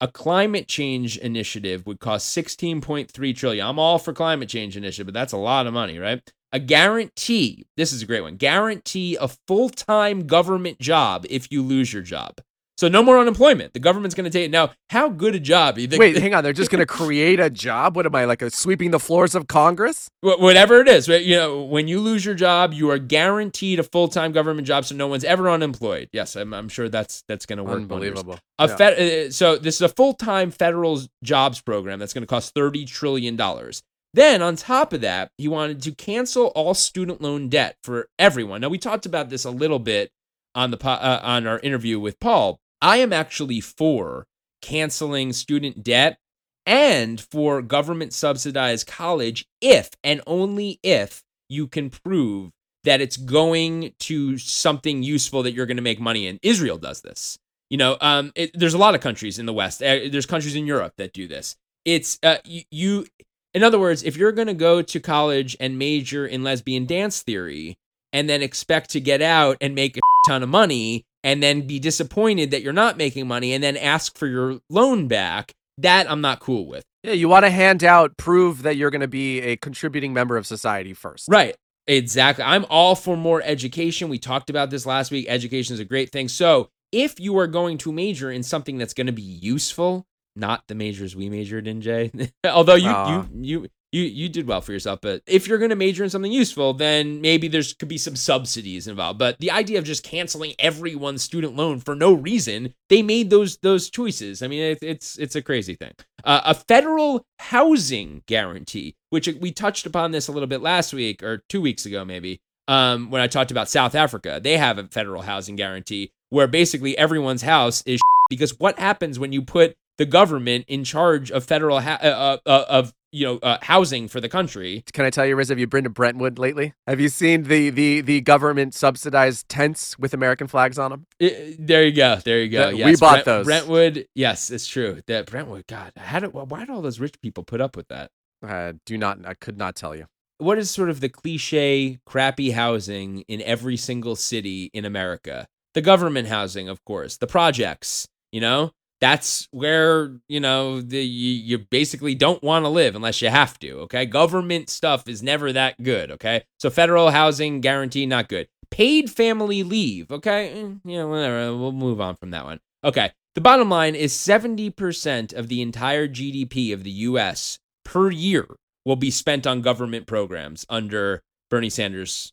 A climate change initiative would cost 16.3 trillion. I'm all for climate change initiative, but that's a lot of money, right? A guarantee, this is a great one. Guarantee a full-time government job if you lose your job. So no more unemployment. The government's going to take it. Now, how good a job? You think Wait, (laughs) hang on. They're just going to create a job. What am I like? A sweeping the floors of Congress? Wh- whatever it is. You know, when you lose your job, you are guaranteed a full time government job, so no one's ever unemployed. Yes, I'm, I'm sure that's that's going to work. Unbelievable. A Yeah. fed, uh, so this is a full time federal jobs program that's going to cost thirty trillion dollars. Then on top of that, he wanted to cancel all student loan debt for everyone. Now we talked about this a little bit on the uh, on our interview with Paul. I am actually for canceling student debt and for government subsidized college if and only if you can prove that it's going to something useful that you're going to make money in. Israel does this. You know, um, it, there's a lot of countries in the West. Uh, there's countries in Europe that do this. It's uh, you, you. In other words, if you're going to go to college and major in lesbian dance theory and then expect to get out and make a ton of money and then be disappointed that you're not making money and then ask for your loan back, that I'm not cool with. Yeah, you want to hand out prove that you're going to be a contributing member of society first. Right. Exactly. I'm all for more education. We talked about this last week. Education is a great thing. So, if you are going to major in something that's going to be useful, not the majors we majored in, Jay. (laughs) Although you Aw. you ah. you you you did well for yourself, but if you're going to major in something useful, then maybe there's could be some subsidies involved. But the idea of just canceling everyone's student loan for no reason, they made those those choices. I mean, it, it's it's a crazy thing. Uh, a federal housing guarantee, which we touched upon this a little bit last week or two weeks ago, maybe um, when I talked about South Africa. They have a federal housing guarantee where basically everyone's house is (laughs) because what happens when you put the government in charge of federal ha- uh, uh, uh, of you know uh, housing for the country. Can I tell you, Riz, have you been to Brentwood lately? Have you seen the the the government subsidized tents with American flags on them? I- there you go. There you go. That- Yes, we bought Brent- those. Brentwood. Yes, it's true. That Brentwood. God, how did why do all those rich people put up with that? Uh, do not. I could not tell you. What is sort of the cliche crappy housing in every single city in America? The government housing, of course. The projects. You know, that's where you know the you, you basically don't want to live unless you have to. Okay, government stuff is never that good. Okay, so federal housing guarantee not good. Paid family leave. Okay, Eh, you know whatever. We'll move on from that one. Okay, the bottom line is seventy percent of the entire GDP of the U.S. per year will be spent on government programs under Bernie Sanders'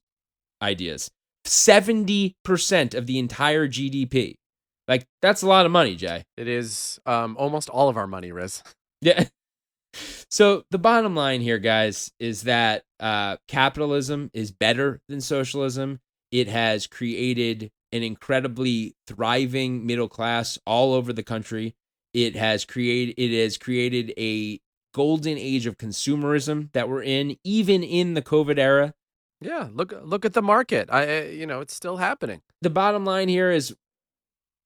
ideas. Seventy percent of the entire GDP. Like that's a lot of money, Jay. It is um, almost all of our money, Riz. (laughs) Yeah. So the bottom line here, guys, is that uh, capitalism is better than socialism. It has created an incredibly thriving middle class all over the country. It has created it has created a golden age of consumerism that we're in, even in the COVID era. Yeah, look look at the market. I uh, you know it's still happening. The bottom line here is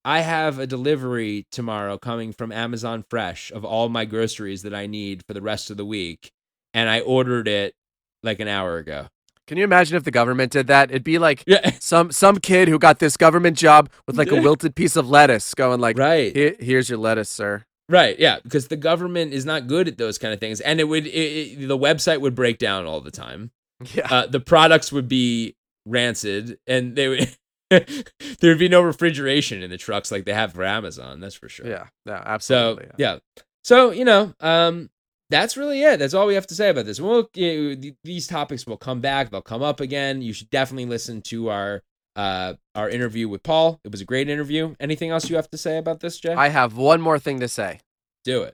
I have a delivery tomorrow coming from Amazon Fresh of all my groceries that I need for the rest of the week. And I ordered it like an hour ago. Can you imagine if the government did that? It'd be like Yeah. (laughs) some some kid who got this government job with like a (laughs) wilted piece of lettuce, going like, Right. "Here- here's your lettuce, sir." Right, yeah, because the government is not good at those kind of things, and it would it, it- the website would break down all the time. (laughs) Yeah. Uh, the products would be rancid, and they would (laughs) there would be no refrigeration in the trucks like they have for Amazon. That's for sure. Yeah, yeah, So absolutely. yeah, so you know, um, that's really it. That's all we have to say about this. We'll you know, these topics will come back. They'll come up again. You should definitely listen to our uh our interview with Paul. It was a great interview. Anything else you have to say about this, Jay? I have one more thing to say. Do it.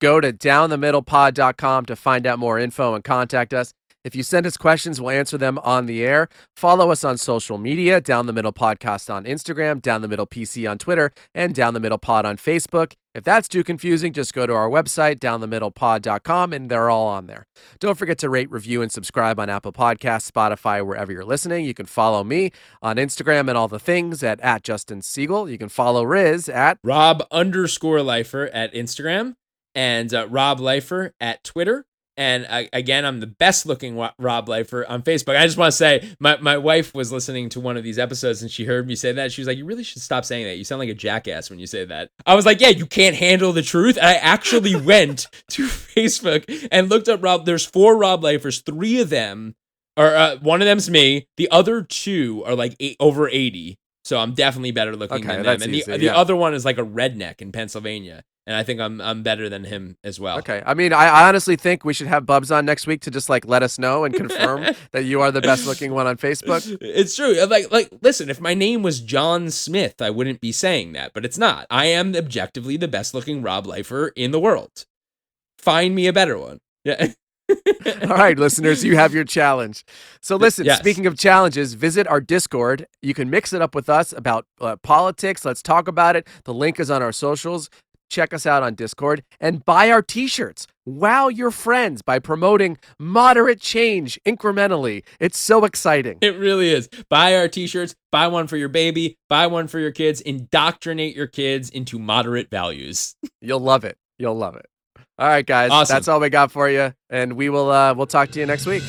Go to downthemiddlepod.com to find out more info and contact us. If you send us questions, we'll answer them on the air. Follow us on social media, Down the Middle Podcast on Instagram, Down the Middle PC on Twitter, and Down the Middle Pod on Facebook. If that's too confusing, just go to our website, downthemiddlepod.com, and they're all on there. Don't forget to rate, review, and subscribe on Apple Podcasts, Spotify, wherever you're listening. You can follow me on Instagram and all the things at, at Justin Siegel. You can follow Riz at Rob underscore Lifer at Instagram and uh, Rob Lifer at Twitter. And uh, again, I'm the best looking Rob Lifer on Facebook. I just want to say, my, my wife was listening to one of these episodes and she heard me say that. She was like, You really should stop saying that. You sound like a jackass when you say that. I was like, Yeah, you can't handle the truth. And I actually (laughs) went to Facebook and looked up Rob. There's four Rob Lifers, three of them or uh, one of them's me. The other two are like eight, over 80. So I'm definitely better looking Okay, than them. And the, easy, the yeah. other one is like a redneck in Pennsylvania. And I think I'm I'm better than him as well. Okay. I mean, I, I honestly think we should have Bubs on next week to just like let us know and confirm (laughs) that you are the best looking one on Facebook. It's true. Like like listen, if my name was John Smith, I wouldn't be saying that, but it's not. I am objectively the best looking Rob Lifer in the world. Find me a better one. Yeah. (laughs) All right, listeners, you have your challenge. So, listen, Yes. speaking of challenges, visit our Discord. You can mix it up with us about uh, politics. Let's talk about it. The link is on our socials. Check us out on Discord and buy our t shirts. Wow your friends by promoting moderate change incrementally. It's so exciting. It really is. Buy our t-shirts, buy one for your baby, buy one for your kids, indoctrinate your kids into moderate values. (laughs) You'll love it. You'll love it. All right, guys. Awesome. That's all we got for you. And we will uh we'll talk to you next week.